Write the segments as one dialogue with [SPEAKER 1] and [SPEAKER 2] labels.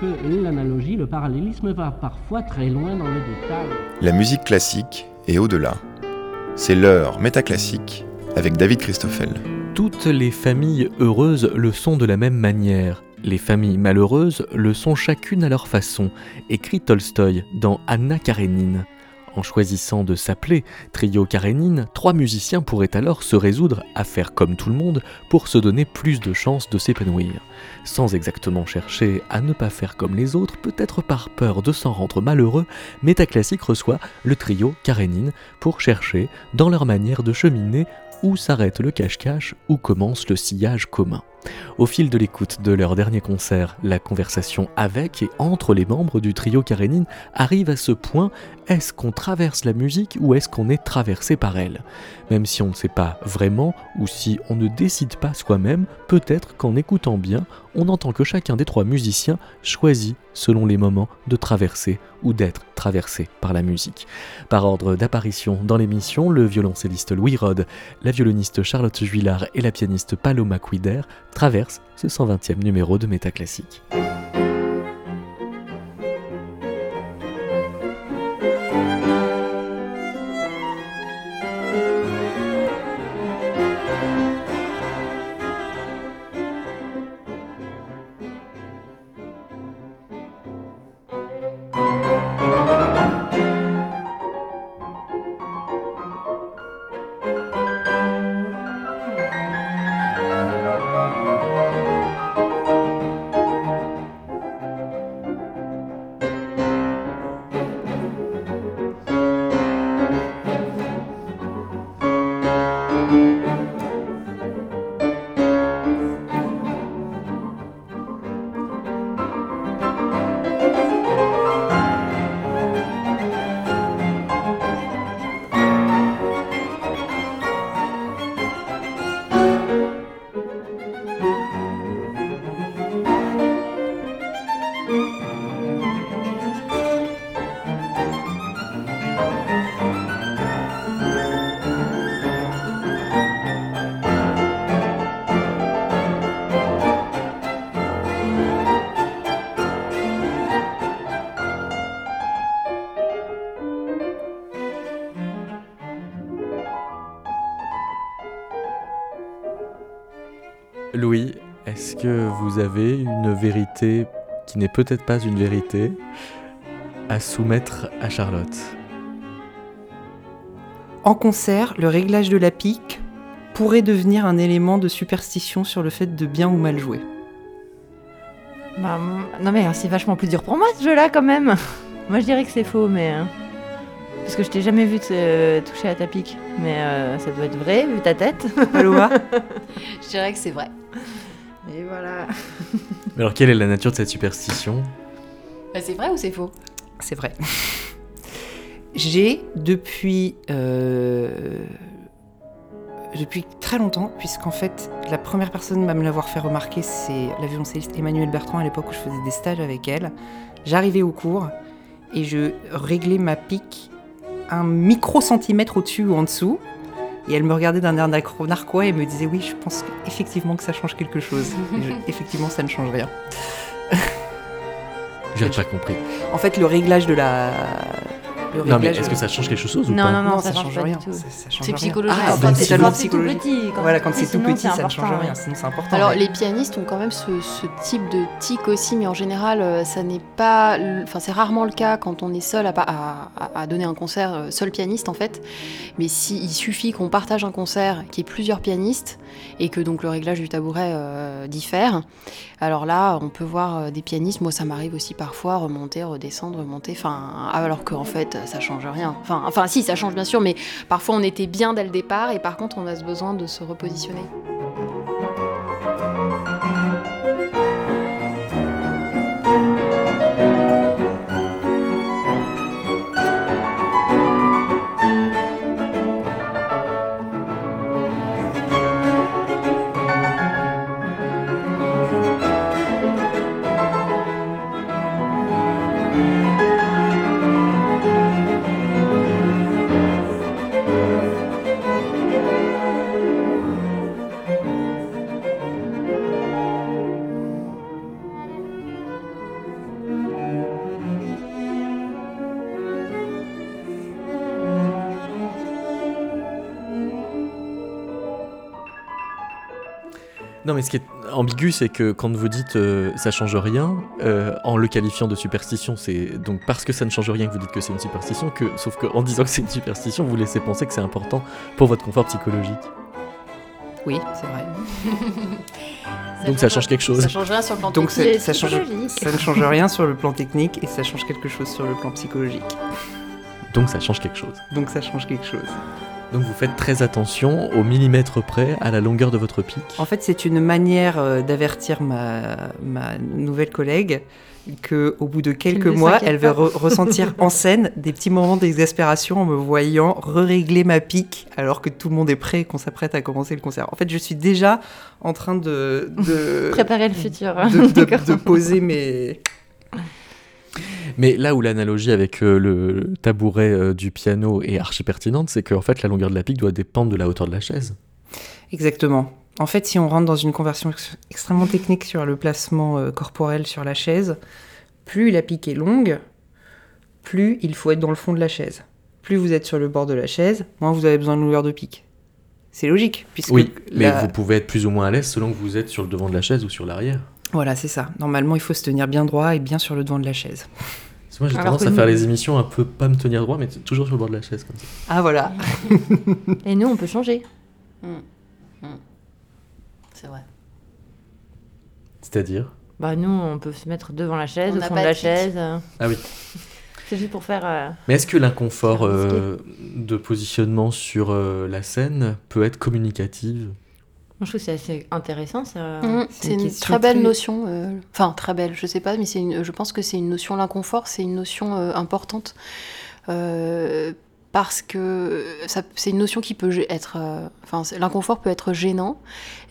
[SPEAKER 1] que l'analogie, le parallélisme va parfois très loin dans le détail.
[SPEAKER 2] La musique classique est au-delà. C'est l'heure métaclassique avec David Christoffel.
[SPEAKER 3] Toutes les familles heureuses le sont de la même manière. Les familles malheureuses le sont chacune à leur façon, écrit Tolstoï dans Anna Karenine. En choisissant de s'appeler Trio Karénine, trois musiciens pourraient alors se résoudre à faire comme tout le monde pour se donner plus de chances de s'épanouir. Sans exactement chercher à ne pas faire comme les autres, peut-être par peur de s'en rendre malheureux, Métaclassique reçoit le trio Karénine pour chercher, dans leur manière de cheminer, où s'arrête le cache-cache, où commence le sillage commun. Au fil de l'écoute de leur dernier concert, la conversation avec et entre les membres du trio Karénine arrive à ce point est-ce qu'on traverse la musique ou est-ce qu'on est traversé par elle? Même si on ne sait pas vraiment ou si on ne décide pas soi-même, peut-être qu'en écoutant bien, on entend que chacun des trois musiciens choisit selon les moments de traverser ou d'être traversé par la musique. Par ordre d'apparition dans l'émission, le violoncelliste Louis Rode, la violoniste Charlotte Juillard et la pianiste Paloma Quider traversent ce 120e numéro de Métaclassique. Vérité qui n'est peut-être pas une vérité à soumettre à Charlotte
[SPEAKER 4] En concert, le réglage de la pique pourrait devenir un élément de superstition sur le fait de bien ou mal jouer.
[SPEAKER 5] Bah, non mais c'est vachement plus dur pour moi ce jeu-là quand même. moi je dirais que c'est faux, mais hein. parce que je t'ai jamais vu te, toucher à ta pique, mais euh, ça doit être vrai vu ta tête.
[SPEAKER 6] Je dirais que c'est vrai.
[SPEAKER 5] Et voilà.
[SPEAKER 3] Mais alors quelle est la nature de cette superstition?
[SPEAKER 6] Bah, c'est vrai ou c'est faux?
[SPEAKER 4] C'est vrai. J'ai depuis euh, depuis très longtemps, puisqu'en fait la première personne à me l'avoir fait remarquer, c'est la violoncelliste Emmanuelle Bertrand à l'époque où je faisais des stages avec elle. J'arrivais au cours et je réglais ma pique un micro centimètre au-dessus ou en dessous. Et elle me regardait d'un air narquois et me disait oui, je pense effectivement que ça change quelque chose. Et je- effectivement, ça ne change rien.
[SPEAKER 3] J'ai pas compris.
[SPEAKER 4] En fait, le réglage de la. Le
[SPEAKER 3] Non mais est-ce que ça change quelque chose ou
[SPEAKER 5] Non,
[SPEAKER 3] pas
[SPEAKER 5] non, non,
[SPEAKER 4] Non,
[SPEAKER 5] ça,
[SPEAKER 4] ça
[SPEAKER 5] change
[SPEAKER 4] change
[SPEAKER 5] pas
[SPEAKER 4] rien.
[SPEAKER 6] C'est psychologique.
[SPEAKER 4] Ah, bah, c'est tellement
[SPEAKER 6] quand c'est tout
[SPEAKER 4] psychologique.
[SPEAKER 6] petit. Quand
[SPEAKER 4] Voilà, quand c'est tout petit, ça ne change
[SPEAKER 5] important,
[SPEAKER 4] rien.
[SPEAKER 5] ouais.
[SPEAKER 4] Sinon, c'est important.
[SPEAKER 6] Alors
[SPEAKER 4] ouais.
[SPEAKER 6] les pianistes ont quand même ce, ce type de tic aussi, mais en général, euh, ça n'est pas, enfin c'est rarement le cas quand on est seul à, pa- à- à- à donner un concert, euh, seul pianiste en fait. Mais si il suffit qu'on partage un concert, qu'il y ait plusieurs pianistes et que donc le réglage du tabouret euh, diffère, alors là on peut voir des pianistes. Moi ça m'arrive aussi parfois remonter, redescendre, remonter. Enfin alors qu'en fait ça change rien. Enfin enfin si ça change bien sûr, mais parfois on était bien dès le départ et par contre on a ce besoin de se repositionner.
[SPEAKER 3] Non, mais ce qui est ambigu, c'est que quand vous dites euh, ça change rien, euh, en le qualifiant de superstition, c'est donc parce que ça ne change rien que vous dites que c'est une superstition, que, sauf qu'en disant que c'est une superstition, vous laissez penser que c'est important pour votre confort psychologique.
[SPEAKER 4] Oui, c'est vrai.
[SPEAKER 3] Donc ça change quelque chose.
[SPEAKER 6] Ça change rien sur le plan
[SPEAKER 4] Donc
[SPEAKER 6] technique.
[SPEAKER 4] ça, change, ça ne change rien sur le plan technique et ça change quelque chose sur le plan psychologique.
[SPEAKER 3] Donc ça change quelque chose.
[SPEAKER 4] Donc ça change quelque chose.
[SPEAKER 3] Donc vous faites très attention au millimètre près à la longueur de votre pic.
[SPEAKER 4] En fait, c'est une manière euh, d'avertir ma, ma nouvelle collègue que au bout de quelques mois, elle va re- ressentir en scène des petits moments d'exaspération en me voyant re-régler ma pique alors que tout le monde est prêt et qu'on s'apprête à commencer le concert. En fait, je suis déjà en train de, de,
[SPEAKER 5] Préparer le futur.
[SPEAKER 4] de, de-
[SPEAKER 5] D'accord.
[SPEAKER 4] de poser mes...
[SPEAKER 3] Mais là où l'analogie avec euh, le tabouret euh, du piano est archi pertinente, c'est qu'en fait la longueur de la pique doit dépendre de la hauteur de la chaise.
[SPEAKER 4] Exactement. En fait, si on rentre dans une conversion ex- extrêmement technique sur le placement euh, corporel sur la chaise, plus la pique est longue, plus il faut être dans le fond de la chaise. Plus vous êtes sur le bord de la chaise, moins vous avez besoin de longueur de pique. C'est logique, puisque
[SPEAKER 3] Oui, mais
[SPEAKER 4] la-
[SPEAKER 3] vous pouvez être plus ou moins à l'aise selon que vous êtes sur le devant de la chaise ou sur l'arrière.
[SPEAKER 4] Voilà, c'est ça. Normalement, il faut se tenir bien droit et bien sur le devant de la chaise.
[SPEAKER 3] Parce que Moi j'ai tendance à faire les émissions un peu pas me tenir droit, mais toujours sur le bord de la chaise comme ça.
[SPEAKER 4] Ah voilà.
[SPEAKER 5] Et nous, on peut changer.
[SPEAKER 6] C'est vrai.
[SPEAKER 3] C'est-à-dire
[SPEAKER 5] Bah nous, on peut se mettre devant la chaise,
[SPEAKER 6] On
[SPEAKER 5] au fond de la chaise.
[SPEAKER 3] Ah oui.
[SPEAKER 5] C'est juste pour faire. euh,
[SPEAKER 3] Mais est-ce que l'inconfort euh, de positionnement sur euh, la scène peut être communicatif?
[SPEAKER 5] Moi, je trouve que c'est assez intéressant. Ça...
[SPEAKER 6] Mhm,
[SPEAKER 4] c'est une
[SPEAKER 6] très belle
[SPEAKER 4] plus-
[SPEAKER 6] notion. euh, Enfin, très belle, je sais pas, mais une- je pense que c'est une notion, l'inconfort, c'est une notion euh, importante. Euh, parce que c'est une notion qui peut être. Enfin, l'inconfort peut être gênant,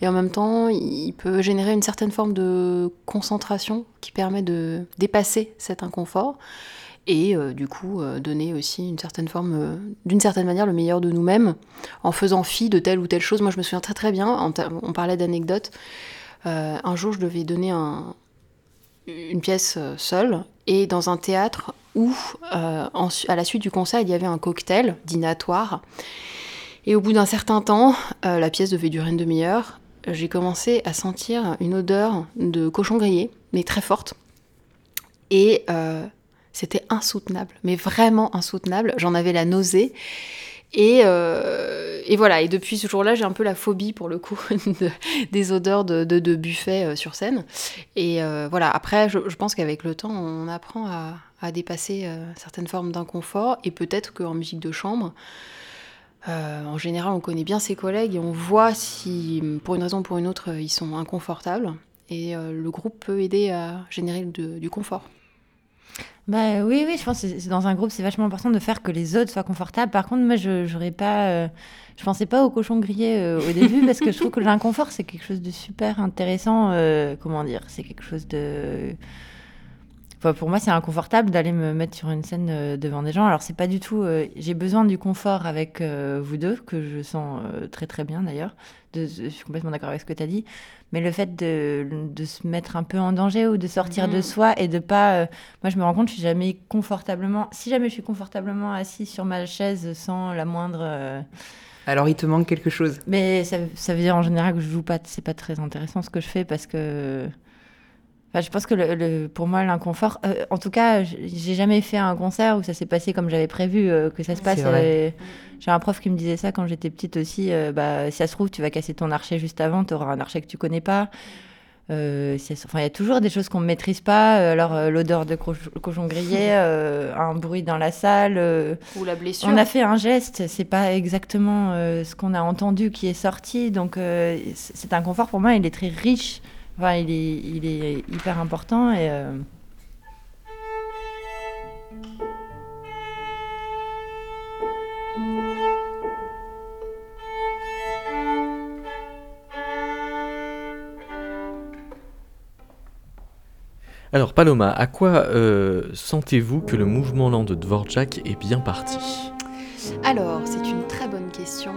[SPEAKER 6] et en même temps, il peut générer une certaine forme de concentration qui permet de dépasser cet inconfort. Et euh, du coup, euh, donner aussi une certaine forme, euh, d'une certaine manière, le meilleur de nous-mêmes, en faisant fi de telle ou telle chose. Moi, je me souviens très très bien, on parlait d'anecdotes. Un jour, je devais donner un- une pièce seule et dans un théâtre où, à la suite du concert, il y avait un cocktail dînatoire. Et au bout d'un certain temps, la pièce devait durer une demi-heure. J'ai commencé à sentir une odeur de cochon grillé, mais très forte. Et c'était insoutenable, mais vraiment insoutenable. J'en avais la nausée. Et, euh, et voilà, et depuis ce jour-là, j'ai un peu la phobie pour le coup de- des odeurs de, buffet euh, sur scène. Et euh, voilà, après, je, pense qu'avec le temps, on apprend à, dépasser certaines formes d'inconfort. Et peut-être qu'en musique de chambre, en général, on connaît bien ses collègues et on voit si, pour une raison ou pour une autre, ils sont inconfortables. Et le groupe peut aider à générer du confort.
[SPEAKER 5] Bah oui, oui, je pense que c'est- c'est dans un groupe, c'est vachement important de faire que les autres soient confortables. Par contre, moi, je j'aurais pas, euh, je pensais pas au cochon grillé euh, au début parce que je trouve que l'inconfort c'est quelque chose de super intéressant. euh, comment dire C'est quelque chose de Enfin, pour moi, c'est inconfortable d'aller me mettre sur une scène euh, devant des gens. Alors, c'est pas du tout. euh, J'ai besoin du confort avec euh, vous deux, que je sens euh, très très bien d'ailleurs. De- Je suis complètement d'accord avec ce que tu as dit. Mais le fait de, de se mettre un peu en danger ou de sortir de
[SPEAKER 6] Mhm.
[SPEAKER 5] soi et de pas. euh, moi, je me rends compte, je suis jamais confortablement. Si jamais je suis confortablement assis sur ma chaise sans la moindre. euh,
[SPEAKER 4] Alors il te manque quelque chose?
[SPEAKER 5] mais ça, ça veut dire en général que je joue pas. C'est pas très intéressant ce que je fais parce que. Enfin, je pense que le, le- pour moi, l'inconfort. euh, en tout cas, j'ai jamais fait un concert où ça s'est passé comme j'avais prévu euh, que ça se passe. Et J'ai un prof qui me disait ça quand j'étais petite aussi. euh, bah, si ça se trouve, tu vas casser ton archet juste avant, tu auras un archet que tu connais pas. Euh, enfin, il y a toujours des choses qu'on ne maîtrise pas. euh, Alors, euh, l'odeur de coch- cochon grillé, euh, un bruit dans la salle. euh,
[SPEAKER 6] Ou la blessure.
[SPEAKER 5] on a fait un geste, c'est pas exactement euh, ce qu'on a entendu qui est sorti, donc euh, cet inconfort pour moi il est très riche, enfin il est, il est hyper important et euh,
[SPEAKER 3] Alors Paloma, à quoi euh, sentez-vous que le mouvement lent de Dvorak est bien parti?
[SPEAKER 6] Alors, c'est une très bonne question.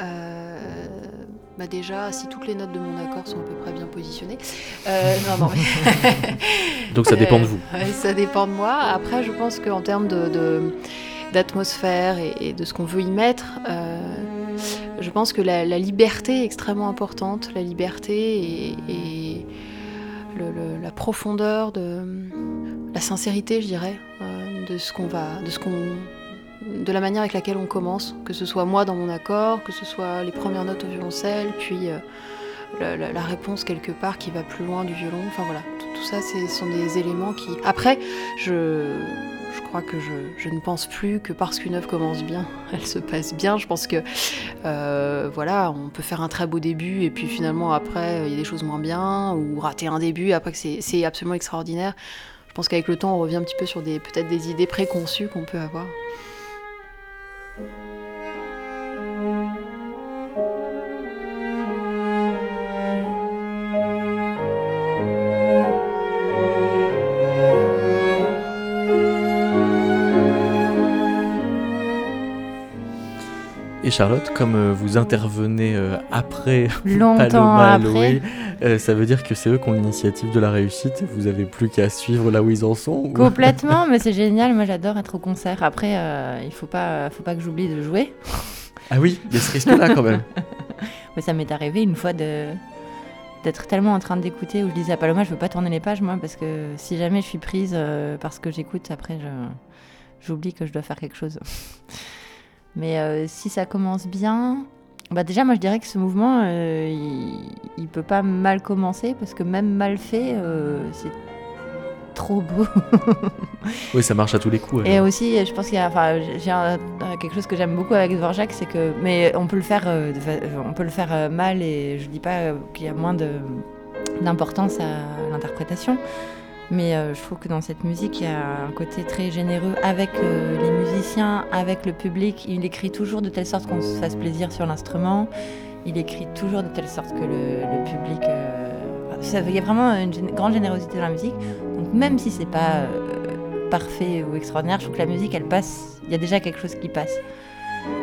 [SPEAKER 6] Euh, bah déjà, si toutes les notes de mon accord sont à peu près bien positionnées. Euh, non, non, mais...
[SPEAKER 3] Donc ça dépend de vous.
[SPEAKER 6] ça dépend de moi. Après, je pense qu'en termes de, d'atmosphère et, et de ce qu'on veut y mettre, euh, je je pense que la, liberté est extrêmement importante, la liberté et, la profondeur, de, la sincérité, je dirais, euh, de ce qu'on va, de ce qu'on, de la manière avec laquelle on commence, que ce soit moi dans mon accord, que ce soit les premières notes au violoncelle, puis euh, la, réponse quelque part qui va plus loin du violon. Enfin voilà, tout, ça, ce sont des éléments qui. Après, je je crois que je, ne pense plus que parce qu'une œuvre commence bien, elle se passe bien. Je pense que euh, voilà, on peut faire un très beau début et puis finalement après il y a des choses moins bien ou rater un début après que c'est absolument extraordinaire. Je pense qu'avec le temps on revient un petit peu sur des peut-être des idées préconçues qu'on peut avoir.
[SPEAKER 3] Charlotte, comme euh, vous intervenez euh, après
[SPEAKER 5] Longtemps après.
[SPEAKER 3] Euh, ça veut dire que c'est eux qui ont l'initiative de la réussite. Vous avez plus qu'à suivre là où ils en sont.
[SPEAKER 5] Complètement, mais c'est génial. Moi, j'adore être au concert. Après, il faut pas, faut pas que j'oublie de jouer.
[SPEAKER 3] Ah oui, il y a ce risque-là quand même.
[SPEAKER 5] mais ça m'est arrivé une fois de d'être tellement en train d'écouter où je disais à Paloma, je veux pas tourner les pages moi parce que si jamais je suis prise parce que j'écoute, après j'oublie que je dois faire quelque chose. Mais euh, si ça commence bien, bah déjà moi je dirais que ce mouvement, euh, il, ne peut pas mal commencer parce que même mal fait, euh, c'est trop beau.
[SPEAKER 3] oui, ça marche à tous les coups.
[SPEAKER 5] Et aussi, je pense qu'il y a, enfin, j'ai quelque chose que j'aime beaucoup avec Dvorak, c'est que, mais on peut le faire, on peut le faire mal et je dis pas qu'il y a moins d'importance à l'interprétation. Mais euh, je trouve que dans cette musique, il y a un côté très généreux avec euh, les musiciens, avec le public. Il écrit toujours de telle sorte qu'on se fasse plaisir sur l'instrument. Il écrit toujours de telle sorte que le, public. Euh, il y a vraiment une grande générosité dans la musique. Donc même si c'est pas parfait ou extraordinaire, je trouve que la musique, elle passe. Il y a déjà quelque chose qui passe.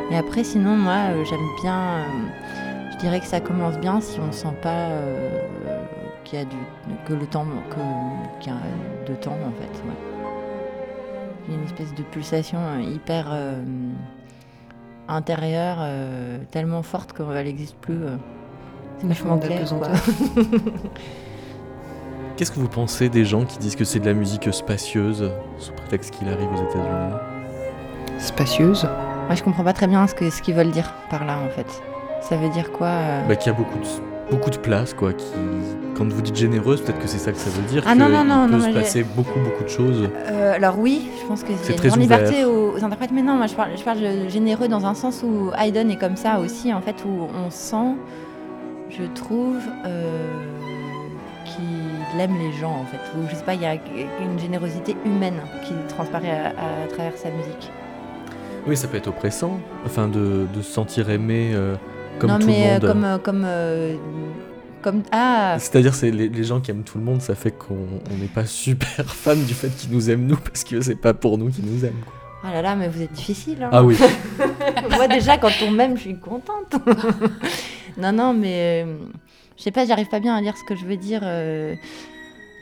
[SPEAKER 5] Et après, sinon, moi, j'aime bien. je dirais que ça commence bien si on sent pas qu'il y a du, que le temps, qu'il y a de temps en fait. Il y a une espèce de pulsation hyper euh, intérieure, euh, tellement forte qu'elle n'existe plus. Euh. C'est vachement clair.
[SPEAKER 3] Qu'est-ce que vous pensez des gens qui disent que c'est de la musique spacieuse sous prétexte qu'il arrive aux États-Unis?
[SPEAKER 4] Spacieuse?
[SPEAKER 5] Moi, je comprends pas très bien ce qu'ils ce qu'ils veulent dire par là en fait. Ça veut dire quoi
[SPEAKER 3] bah, Qu'il y a beaucoup de beaucoup de place, quoi. Qui, quand vous dites généreuse, peut-être que c'est ça que ça veut dire.
[SPEAKER 5] Ah non, non, non,
[SPEAKER 3] peut
[SPEAKER 5] se
[SPEAKER 3] passer beaucoup, beaucoup de choses.
[SPEAKER 5] Euh, alors oui, je pense que c'est une grande liberté aux, interprètes, mais non, moi je parle, je parle de généreux dans un sens où Haydn est comme ça aussi, en fait, où on sent, je trouve, euh, qu'il aime les gens, en fait. Ou je sais pas, il y a une générosité humaine qui transparaît à, travers sa musique.
[SPEAKER 3] Oui, ça peut être oppressant, enfin de, de se sentir aimé. Euh, comme
[SPEAKER 5] non,
[SPEAKER 3] tout
[SPEAKER 5] mais
[SPEAKER 3] le monde.
[SPEAKER 5] comme, euh, comme, euh, comme ah.
[SPEAKER 3] C'est-à-dire, c'est les, les, gens qui aiment tout le monde, ça fait qu'on n'est pas super fan du fait qu'ils nous aiment nous, parce que c'est pas pour nous qu'ils nous aiment. Quoi.
[SPEAKER 5] Ah là là, mais vous êtes difficile. Hein.
[SPEAKER 3] Ah oui.
[SPEAKER 5] Moi déjà, quand on m'aime, je suis contente. non, non, mais euh, je sais pas, j'arrive pas bien à dire ce que je veux dire.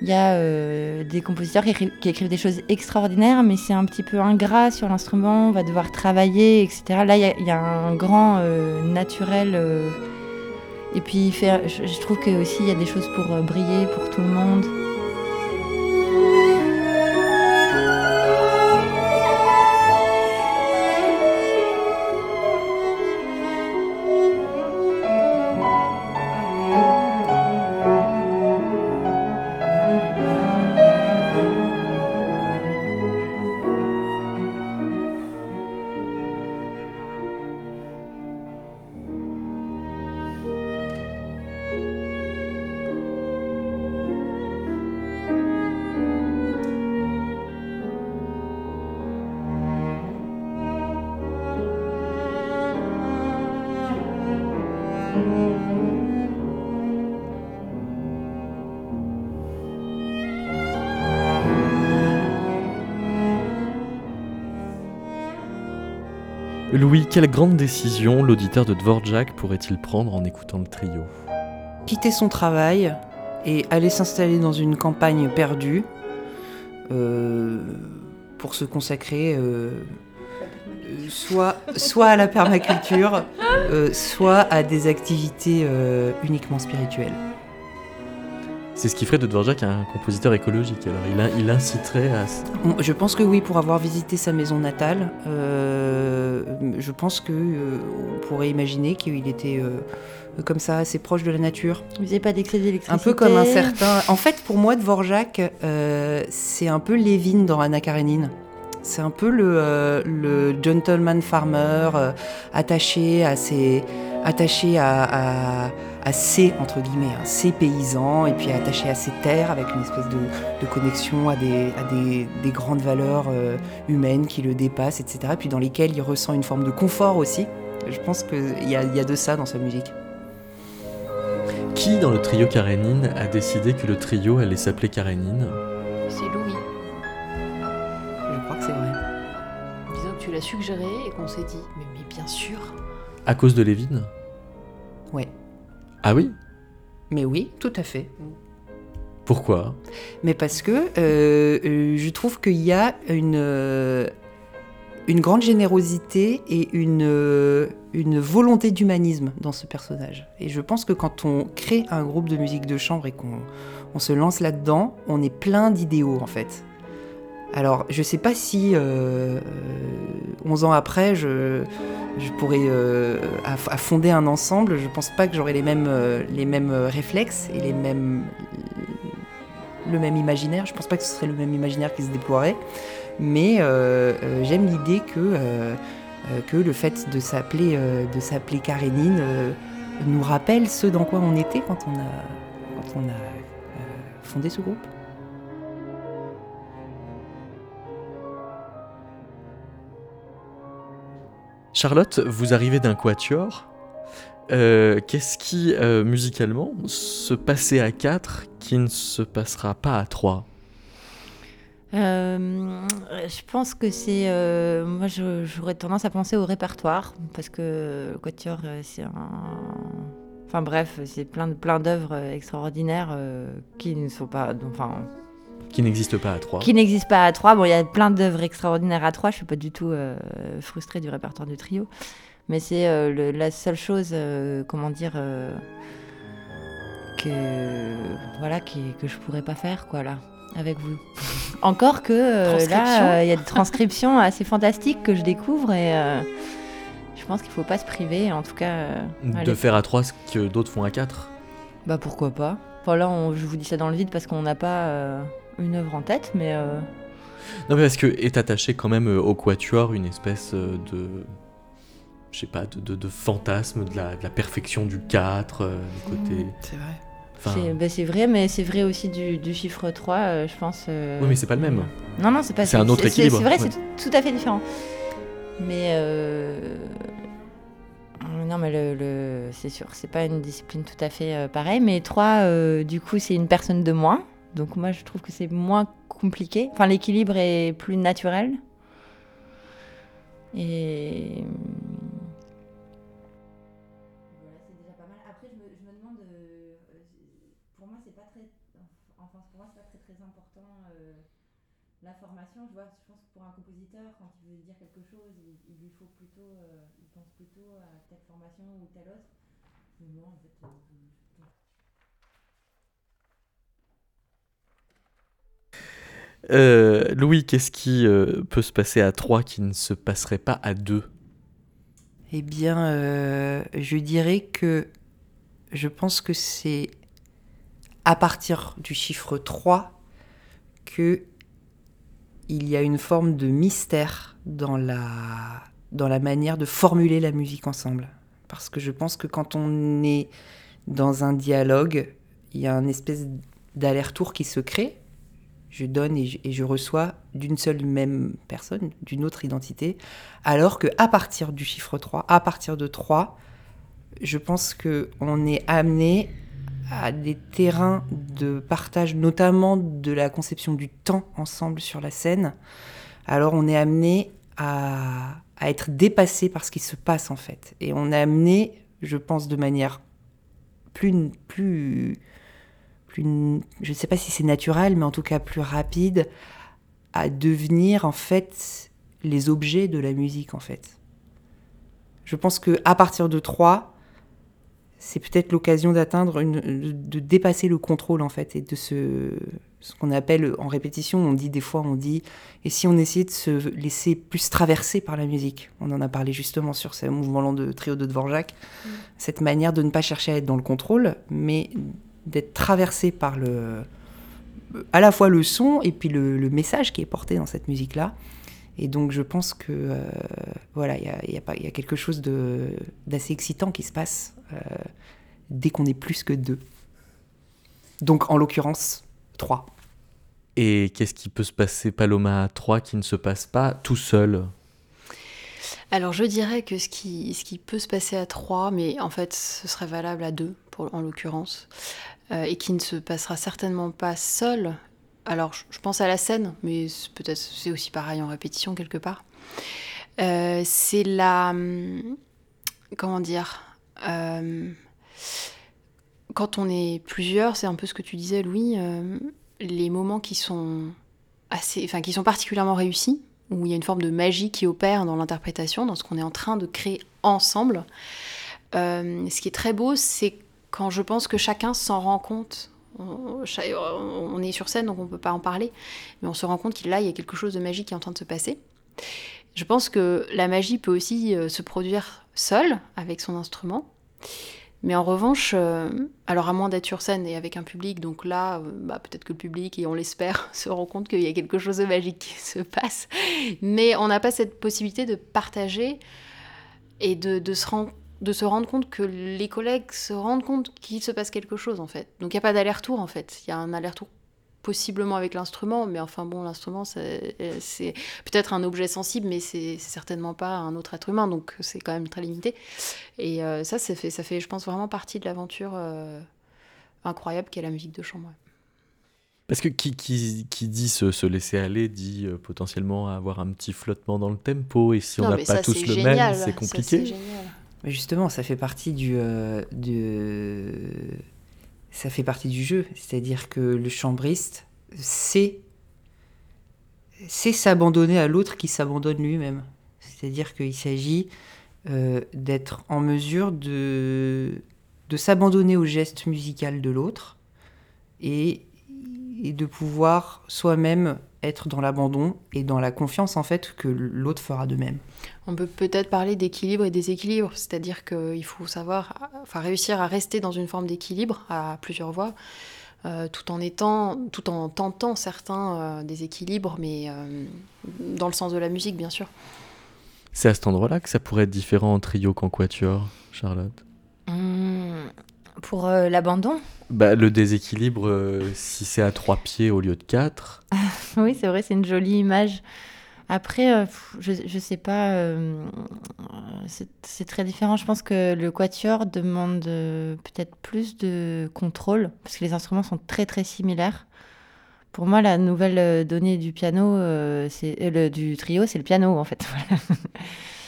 [SPEAKER 5] Il y a euh, des compositeurs qui écrivent, des choses extraordinaires, mais c'est un petit peu ingrat sur l'instrument, on va devoir travailler, etc. Là, il y, a un grand euh, naturel. Euh, et puis, je, je trouve que aussi il y a des choses pour briller pour tout le monde.
[SPEAKER 3] Quelle grande décision l'auditeur de Dvorak pourrait-il prendre en écoutant le trio?
[SPEAKER 4] Quitter son travail et aller s'installer dans une campagne perdue euh, pour se consacrer euh, soit, à la permaculture, euh, soit à des activités uniquement spirituelles.
[SPEAKER 3] C'est ce qui ferait de Dvorak un compositeur écologique. Alors il, in- il inciterait à.
[SPEAKER 4] Je pense que oui, pour avoir visité sa maison natale, euh, je pense que euh, on pourrait imaginer qu'il était euh, comme ça, assez proche de la nature.
[SPEAKER 5] Vous n'avez pas d'excès d'électricité
[SPEAKER 4] Un peu comme un certain. En fait, pour moi, Dvorak, euh, c'est un peu Lévin dans Anna Karenine. C'est un peu le, euh, le gentleman farmer euh, attaché à ses, attaché à, à, à ses entre guillemets, hein, ses paysans et puis attaché à ses terres avec une espèce de, de connexion à des, à des, des grandes valeurs euh, humaines qui le dépassent, etc. Et puis dans lesquelles il ressent une forme de confort aussi. Je pense qu'il y a, il y a de ça dans sa musique.
[SPEAKER 3] Qui dans le trio Karénine a décidé que le trio allait s'appeler Karénine?
[SPEAKER 6] C'est Louis.
[SPEAKER 4] Je crois que c'est vrai.
[SPEAKER 6] Disons que tu l'as suggéré et qu'on s'est dit, mais, mais bien sûr.
[SPEAKER 3] À cause de Lévin?
[SPEAKER 4] Ouais.
[SPEAKER 3] Ah oui
[SPEAKER 4] Mais oui, tout à fait.
[SPEAKER 3] Pourquoi?
[SPEAKER 4] Mais parce que euh, euh, je trouve qu'il y a une, euh, une grande générosité et une, une volonté d'humanisme dans ce personnage. Et je pense que quand on crée un groupe de musique de chambre et qu'on on se lance là-dedans, on est plein d'idéaux en fait. Alors, je sais pas si euh, euh, 11 ans après, je, pourrais euh, fonder un ensemble. Je pense pas que j'aurais les mêmes, euh, euh, réflexes et les mêmes, le même imaginaire. Je pense pas que ce serait le même imaginaire qui se déploierait. Mais euh, euh, j'aime l'idée que, euh, euh, le fait de s'appeler euh, de Karénine euh, nous rappelle ce dans quoi on était quand on a, euh, fondé ce groupe.
[SPEAKER 3] Charlotte, vous arrivez d'un quatuor. Euh, Qu'est-ce qui, euh, musicalement, se passait à 4 qui ne se passera pas à 3
[SPEAKER 5] Euh, je pense que c'est. moi, j'aurais tendance à penser au répertoire, parce que le Quatuor, c'est un. Enfin bref, c'est plein de plein d'œuvres extraordinaires qui ne sont pas. Enfin,
[SPEAKER 3] Qui n'existe pas à 3
[SPEAKER 5] qui n'existent pas à trois. Bon, il y a plein d'œuvres extraordinaires à trois. Je suis pas du tout euh, frustrée du répertoire du trio, mais c'est euh, le- la seule chose, euh, comment dire, euh, que voilà, qui, que je pourrais pas faire, quoi, là, avec vous. Encore que euh,
[SPEAKER 6] Transcription.
[SPEAKER 5] là, euh, il y a des transcriptions assez fantastiques que je découvre et euh, je pense qu'il faut pas se priver. En tout cas, euh,
[SPEAKER 3] De
[SPEAKER 5] allez.
[SPEAKER 3] faire à 3 ce que d'autres font à 4
[SPEAKER 5] bah pourquoi pas. Enfin là, on- je vous dis ça dans le vide parce qu'on n'a pas euh, une œuvre en tête, mais. euh,
[SPEAKER 3] Non, mais parce que est attaché quand même euh, au quatuor une espèce euh, de. Je sais pas, de, de- de fantasme de la, de la perfection du 4, euh, du côté.
[SPEAKER 4] C'est vrai.
[SPEAKER 3] Enfin,
[SPEAKER 5] C'est bah, c'est vrai, mais c'est vrai aussi du, du chiffre 3, euh, je pense. euh,
[SPEAKER 3] Oui, mais c'est pas le même.
[SPEAKER 5] Non, non, c'est pas
[SPEAKER 3] C'est un autre
[SPEAKER 5] c'est-
[SPEAKER 3] équilibre,
[SPEAKER 5] C'est vrai,
[SPEAKER 3] ouais.
[SPEAKER 5] c'est tout à fait différent. Mais. euh, Non, mais le, le- c'est sûr, c'est pas une discipline tout à fait euh, pareille. Mais 3, du coup, c'est une personne de moins. Donc, moi, je trouve que c'est moins compliqué. Enfin, l'équilibre est plus naturel. Et. Voilà, c'est déjà pas mal. Après, je me, demande. euh, euh, pour moi, c'est pas très. Important euh, la formation. Je pense que pour un compositeur, quand il veut dire quelque chose, il, lui faut plutôt. il pense plutôt à telle formation ou telle autre. Euh,
[SPEAKER 3] Louis, qu'est-ce qui euh, peut se passer à 3 qui ne se passerait pas à 2
[SPEAKER 4] Eh bien, euh, je dirais que je pense que c'est à partir du chiffre 3 que il y a une forme de mystère dans la, dans la manière de formuler la musique ensemble. Parce que je pense que quand on est dans un dialogue, il y a un espèce d'aller-retour qui se crée. Je donne et je, reçois d'une seule même personne, d'une autre identité. Alors que à partir du chiffre 3, à partir de 3, je pense que on est amené à des terrains de partage, notamment de la conception du temps ensemble sur la scène. Alors on est amené à, être dépassé par ce qui se passe en fait. Et on est amené, je pense, de manière plus, plus je ne sais pas si c'est naturel, mais en tout cas plus rapide, à devenir en fait les objets de la musique en fait. Je pense que à partir de 3, c'est peut-être l'occasion d'atteindre une de dépasser le contrôle en fait et de se ce qu'on appelle en répétition, on dit des fois on dit et si on essayait de se laisser plus traverser par la musique. On en a parlé justement sur ce mouvement lent de trio de Dvorak, mm. cette manière de ne pas chercher à être dans le contrôle mais d'être traversé par le à la fois le son et puis le, message qui est porté dans cette musique là. Et donc je pense que euh, voilà, il y a, y, y a, quelque chose d'assez excitant qui se passe euh, dès qu'on est plus que deux. Donc en l'occurrence, trois.
[SPEAKER 3] Et qu'est-ce qui peut se passer, Paloma, à trois qui ne se passe pas tout seul
[SPEAKER 6] alors je dirais que ce qui, peut se passer à trois, mais en fait ce serait valable à deux en l'occurrence, euh, et qui ne se passera certainement pas seul, alors je pense à la scène, mais peut-être c'est aussi pareil en répétition quelque part. Euh, c'est la. Hum, comment dire euh, Quand on est plusieurs, c'est un peu ce que tu disais, Louis, les moments qui sont, assez, enfin, qui sont particulièrement réussis, où il y a une forme de magie qui opère dans l'interprétation, dans ce qu'on est en train de créer ensemble. ce qui est très beau, c'est quand je pense que chacun s'en rend compte on, est sur scène, donc on ne peut pas en parler, mais on se rend compte qu'il y a quelque chose de magique qui est en train de se passer. Je pense que la magie peut aussi euh, se produire seule, avec son instrument. Mais en revanche, euh, alors à moins d'être sur scène et avec un public, donc là, euh, bah, peut-être que le public, et on l'espère, se rend compte qu'il y a quelque chose de magique qui se passe. Mais on n'a pas cette possibilité de partager et de, se de se rendre compte que les collègues se rendent compte qu'il se passe quelque chose en fait. Donc il n'y a pas d'aller-retour en fait. Il y a un aller-retour possiblement avec l'instrument, mais enfin bon, l'instrument c'est peut-être un objet sensible, mais c'est certainement pas un autre être humain, donc c'est quand même très limité. Et euh, ça, ça fait, ça fait, je pense, vraiment partie de l'aventure euh, incroyable qu'est la musique de chambre.
[SPEAKER 3] Parce que qui, qui, qui dit se, se, laisser aller dit euh, potentiellement avoir un petit flottement dans le tempo, et si on n'a pas tous le même, c'est compliqué.
[SPEAKER 4] Justement, ça fait partie du, euh, ça fait partie du jeu, c'est-à-dire que le chambriste sait, s'abandonner à l'autre qui s'abandonne lui-même. C'est-à-dire qu'il s'agit euh, d'être en mesure de, s'abandonner au geste musical de l'autre et de pouvoir soi-même être dans l'abandon et dans la confiance en fait que l'autre fera de même.
[SPEAKER 6] On peut peut-être parler d'équilibre et déséquilibre, c'est-à-dire qu'il faut savoir, enfin réussir à rester dans une forme d'équilibre à plusieurs voix, euh, tout en étant, tout en tentant certains euh, déséquilibres, mais euh, dans le sens de la musique bien sûr.
[SPEAKER 3] C'est à cet endroit-là que ça pourrait être différent en trio qu'en quatuor, Charlotte?
[SPEAKER 5] Mmh, pour l'abandon
[SPEAKER 3] bah, Le déséquilibre, si c'est à trois pieds au lieu de quatre.
[SPEAKER 5] oui, c'est vrai, c'est une jolie image. Après, euh, je, je sais pas, euh, c'est très différent. Je pense que le quatuor demande euh, peut-être plus de contrôle, parce que les instruments sont très très similaires. Pour moi, la nouvelle donnée du piano, c'est du trio, c'est le piano en fait.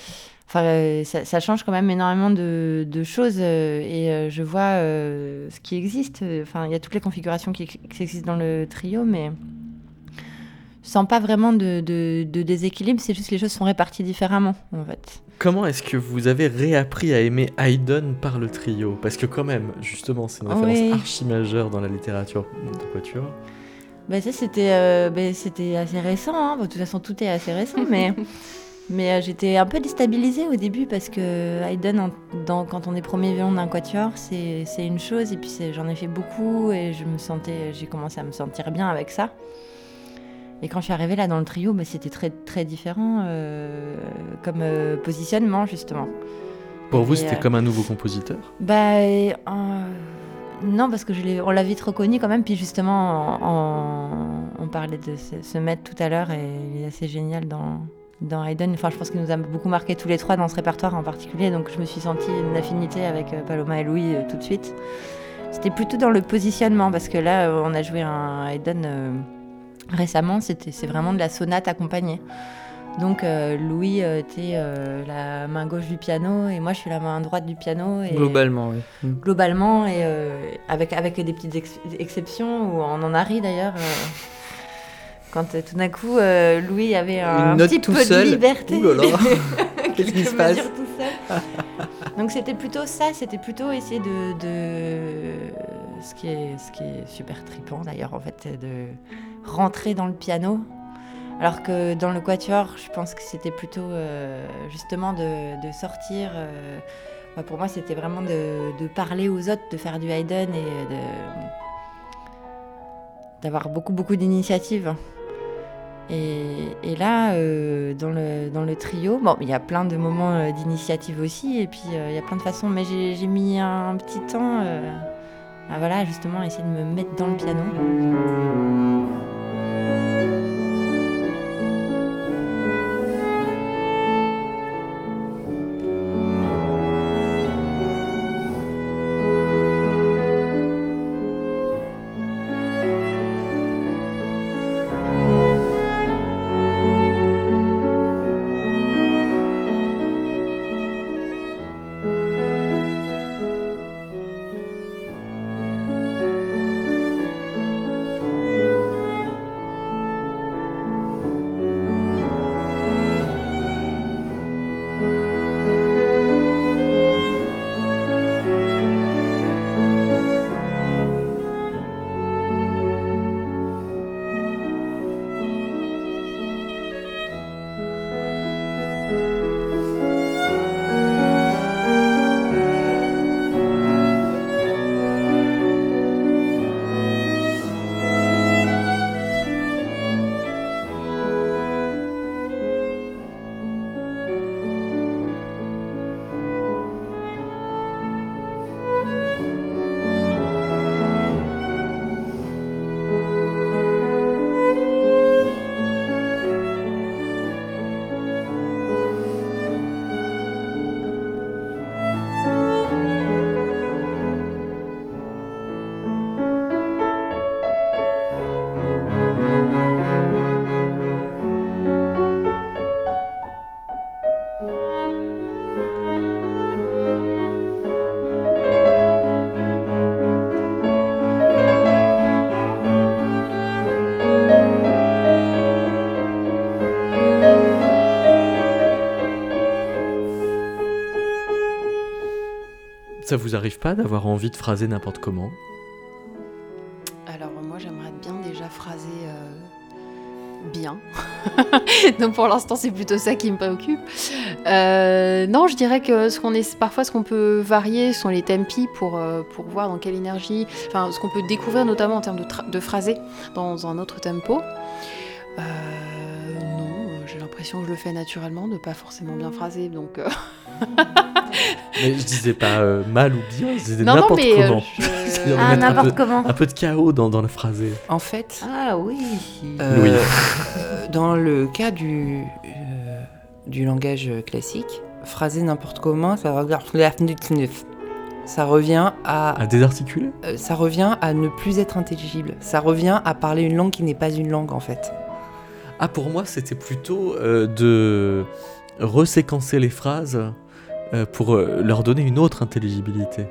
[SPEAKER 5] enfin, ça, change quand même énormément de, de choses et je vois ce qui existe. Enfin, il y a toutes les configurations qui, qui existent dans le trio, mais je sens pas vraiment de, de, déséquilibre, c'est juste que les choses sont réparties différemment, en fait.
[SPEAKER 3] Comment est-ce que vous avez réappris à aimer Haydn par le trio? Parce que quand même, justement, c'est une référence archi majeure dans la littérature de quatuor.
[SPEAKER 5] Bah ça, c'était euh, bah, c'était assez récent. Hein. de toute façon, tout est assez récent, mais... Mais euh, j'étais un peu déstabilisée au début parce que Haydn, dans, quand on est premier violon d'un quatuor, c'est une chose. Et puis j'en ai fait beaucoup et je me sentais, j'ai commencé à me sentir bien avec ça. Et quand je suis arrivée là dans le trio, bah, c'était très, très différent euh, comme euh, positionnement, justement.
[SPEAKER 3] Pour vous, c'était comme un nouveau compositeur?
[SPEAKER 5] Bah. non, parce que je on l'a vite reconnu quand même. Puis justement, on, parlait de ce, maître tout à l'heure et il est assez génial dans, dans Haydn. Enfin, je pense qu'il nous a beaucoup marqué tous les trois dans ce répertoire en particulier. Donc, je me suis sentie une affinité avec Paloma et Louis tout de suite. C'était plutôt dans le positionnement parce que là, on a joué un Haydn récemment, c'était, c'est vraiment de la sonate accompagnée. Donc euh, Louis euh, était euh, la main gauche du piano et moi je suis la main droite du piano. Et,
[SPEAKER 7] globalement, oui.
[SPEAKER 5] Mm. Globalement et avec, avec des petites exceptions où on en a ri d'ailleurs. Quand euh, tout d'un coup, euh, Louis avait un petit peu
[SPEAKER 4] seul.
[SPEAKER 5] de liberté.
[SPEAKER 4] Qu'est-ce qui se passe
[SPEAKER 5] mesures tout seul. Donc c'était plutôt ça, c'était plutôt essayer de, de- ce qui est ce qui est super tripant d'ailleurs en fait, de rentrer dans le piano. Alors que dans le quatuor, je pense que c'était plutôt euh, justement de, de sortir. euh, pour moi, c'était vraiment de, de parler aux autres, de faire du Haydn et de d'avoir beaucoup beaucoup d'initiatives. Et, là, euh, dans, le, dans le trio, bon, il y a plein de moments euh, d'initiative aussi, et puis euh, il y a plein de façons, mais j'ai mis un, petit temps à voilà, justement essayer de me mettre dans le piano.
[SPEAKER 3] Ça vous arrive pas d'avoir envie de phraser n'importe comment?
[SPEAKER 6] Alors moi j'aimerais bien déjà phraser euh, bien. Donc pour l'instant c'est plutôt ça qui me préoccupe. Euh, non je dirais que parfois ce qu'on peut varier sont les tempi pour, euh, pour voir dans quelle énergie, enfin ce qu'on peut découvrir notamment en termes de, de phrasé dans un autre tempo. Non, j'ai l'impression que je le fais naturellement, de pas forcément bien phraser donc. euh,
[SPEAKER 3] Mais je disais pas euh, mal ou bien, je disais
[SPEAKER 6] non non
[SPEAKER 3] n'importe
[SPEAKER 6] euh,
[SPEAKER 3] comment.
[SPEAKER 6] je-
[SPEAKER 3] C'est-à-dire de
[SPEAKER 5] Ah,
[SPEAKER 3] mettre un
[SPEAKER 5] n'importe
[SPEAKER 3] peu-
[SPEAKER 5] comment.
[SPEAKER 3] Un peu de chaos dans, dans la phrasée.
[SPEAKER 4] En fait,
[SPEAKER 5] Ah oui.
[SPEAKER 4] euh,
[SPEAKER 3] Oui.
[SPEAKER 4] euh, dans le cas du, euh, du langage classique, phraser n'importe comment, ça revient, ça revient à,
[SPEAKER 3] À désarticuler?
[SPEAKER 4] euh, ça revient à ne plus être intelligible. Ça revient à parler une langue qui n'est pas une langue en fait.
[SPEAKER 3] Ah, pour moi, c'était plutôt euh, de reséquencer les phrases euh, pour euh, leur donner une autre intelligibilité.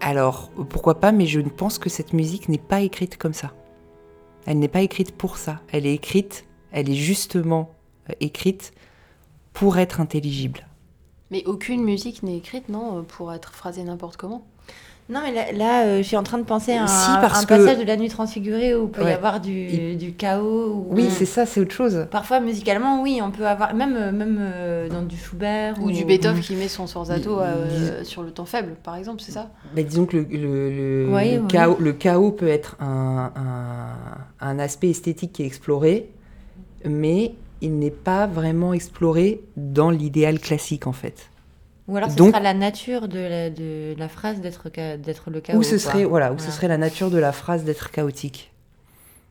[SPEAKER 4] Alors, pourquoi pas, mais je pense que cette musique n'est pas écrite comme ça. Elle n'est pas écrite pour ça. Elle est écrite, elle est justement euh, écrite pour être intelligible.
[SPEAKER 6] Mais aucune musique n'est écrite, non, euh, pour être phrasée n'importe comment.
[SPEAKER 5] Non, mais là, là, euh, je suis en train de penser à un,
[SPEAKER 4] Si, parce
[SPEAKER 5] un
[SPEAKER 4] que-
[SPEAKER 5] passage de la nuit transfigurée où il peut y avoir du,
[SPEAKER 4] Il-
[SPEAKER 5] du chaos. ou-
[SPEAKER 4] Oui, c'est ça, c'est autre chose.
[SPEAKER 5] Parfois, musicalement, oui, on peut avoir, même, euh, même euh, dans du Schubert
[SPEAKER 6] Ou du Beethoven qui met son sforzato euh, sur le temps faible, par exemple, c'est ça
[SPEAKER 4] Mais disons que le, le- le-
[SPEAKER 5] Oui,
[SPEAKER 4] le
[SPEAKER 5] oui.
[SPEAKER 4] chaos, le chaos peut être un, un- un aspect esthétique qui est exploré, mais il n'est pas vraiment exploré dans l'idéal classique en fait.
[SPEAKER 5] Ou alors, ce
[SPEAKER 4] Donc-
[SPEAKER 5] sera la nature de la, de la phrase d'être le chaos.
[SPEAKER 4] Ou ce serait voilà, ce serait la nature de la phrase d'être chaotique.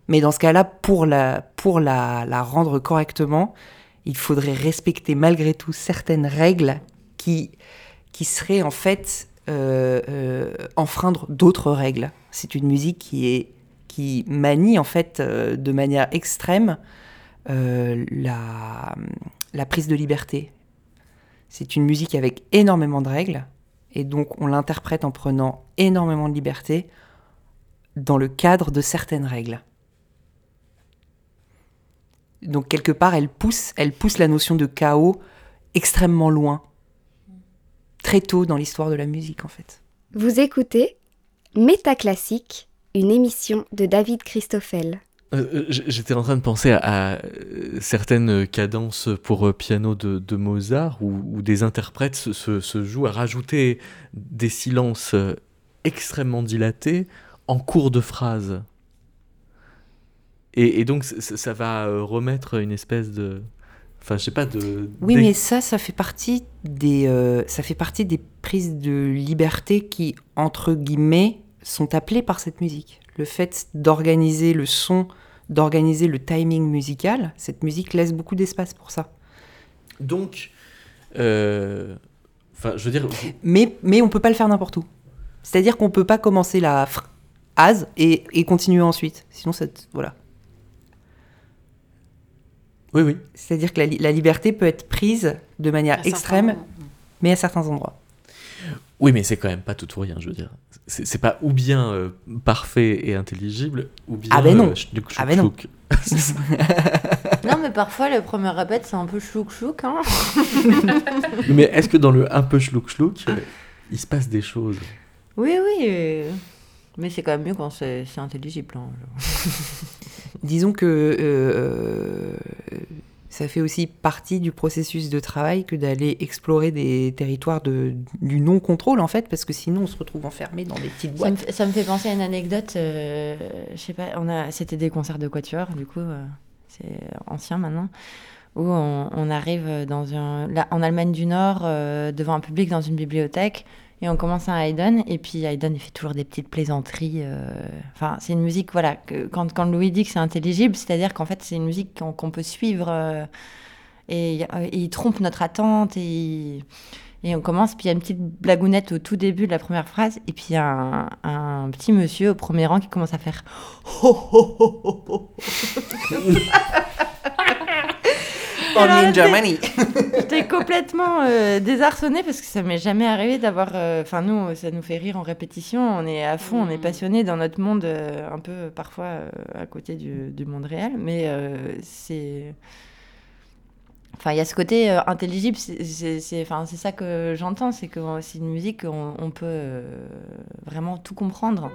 [SPEAKER 4] Mais dans ce cas-là, pour la pour la, la rendre correctement, il faudrait respecter malgré tout certaines règles qui qui seraient en fait euh, euh, enfreindre d'autres règles. C'est une musique qui est qui manie en fait euh, de manière extrême la la prise de liberté. C'est une musique avec énormément de règles et donc on l'interprète en prenant énormément de liberté dans le cadre de certaines règles. donc quelque part, elle pousse, elle pousse la notion de chaos extrêmement loin, très tôt dans l'histoire de la musique en fait.
[SPEAKER 7] Vous écoutez Métaclassique, une émission de David Christoffel.
[SPEAKER 3] Euh, euh, J'étais en train de penser à, à, euh, certaines cadences pour piano de, de Mozart où, où des interprètes se, se- se jouent à rajouter des silences extrêmement dilatés en cours de phrase. Et, et donc ça va remettre une espèce de... Enfin, je sais pas, de...
[SPEAKER 4] Oui, mais ça, ça fait partie des, euh, ça fait partie des prises de liberté qui, entre guillemets, sont appelées par cette musique. Le fait d'organiser le son, d'organiser le timing musical, cette musique laisse beaucoup d'espace pour ça.
[SPEAKER 3] Donc, euh, enfin, je veux dire,
[SPEAKER 4] Mais, mais on peut pas le faire n'importe où. C'est-à-dire qu'on peut pas commencer la phrase et, et continuer ensuite. Sinon, ça, te- voilà.
[SPEAKER 3] oui, oui.
[SPEAKER 4] C'est-à-dire que la, la liberté peut être prise de manière
[SPEAKER 6] À
[SPEAKER 4] extrême, mais à certains endroits.
[SPEAKER 3] Oui, mais c'est quand même pas tout ou rien, je veux dire. C'est c'est pas ou bien euh, parfait et intelligible, ou bien.
[SPEAKER 4] Ah ben non.
[SPEAKER 3] euh,
[SPEAKER 4] Ah ben non.
[SPEAKER 5] Non, mais parfois, le premier répète, c'est un peu chlouk-chlouk. Hein.
[SPEAKER 3] mais est-ce que dans le un peu schlouk schlouk, euh, il se passe des choses?
[SPEAKER 5] Oui, oui. euh, Mais c'est quand même mieux quand c'est c'est intelligible. hein.
[SPEAKER 4] Disons que euh, ça fait aussi partie du processus de travail que d'aller explorer des territoires de, du non-contrôle, en fait, parce que sinon on se retrouve enfermé dans des petites
[SPEAKER 5] Ça me,
[SPEAKER 4] boîtes.
[SPEAKER 5] ça me fait penser à une anecdote. euh, je sais pas, on a, c'était des concerts de quatuor, du coup, euh, c'est ancien maintenant, où on, on arrive dans un, là, en Allemagne du Nord, euh, devant un public dans une bibliothèque, et on commence un Haydn, et puis Haydn il fait toujours des petites plaisanteries. euh, Enfin, c'est une musique, voilà, quand, quand Louis dit que c'est intelligible, c'est-à-dire qu'en fait c'est une musique qu'on qu'on peut suivre, euh, et, et il trompe notre attente, et et on commence, puis il y a une petite blagounette au tout début de la première phrase, et puis il y a un, un petit monsieur au premier rang qui commence à faire.
[SPEAKER 4] Only in Germany.
[SPEAKER 5] J'étais complètement euh, désarçonnée parce que ça m'est jamais arrivé d'avoir. euh, Enfin, nous, ça nous fait rire en répétition. On est à fond, on est
[SPEAKER 6] Mm.
[SPEAKER 5] passionné dans notre monde, euh, un peu parfois euh, à côté du, du monde réel. Mais c'est. Enfin, il y a ce côté euh, intelligible. c'est- ça que j'entends. C'est que c'est une musique qu'on on peut euh, vraiment tout comprendre.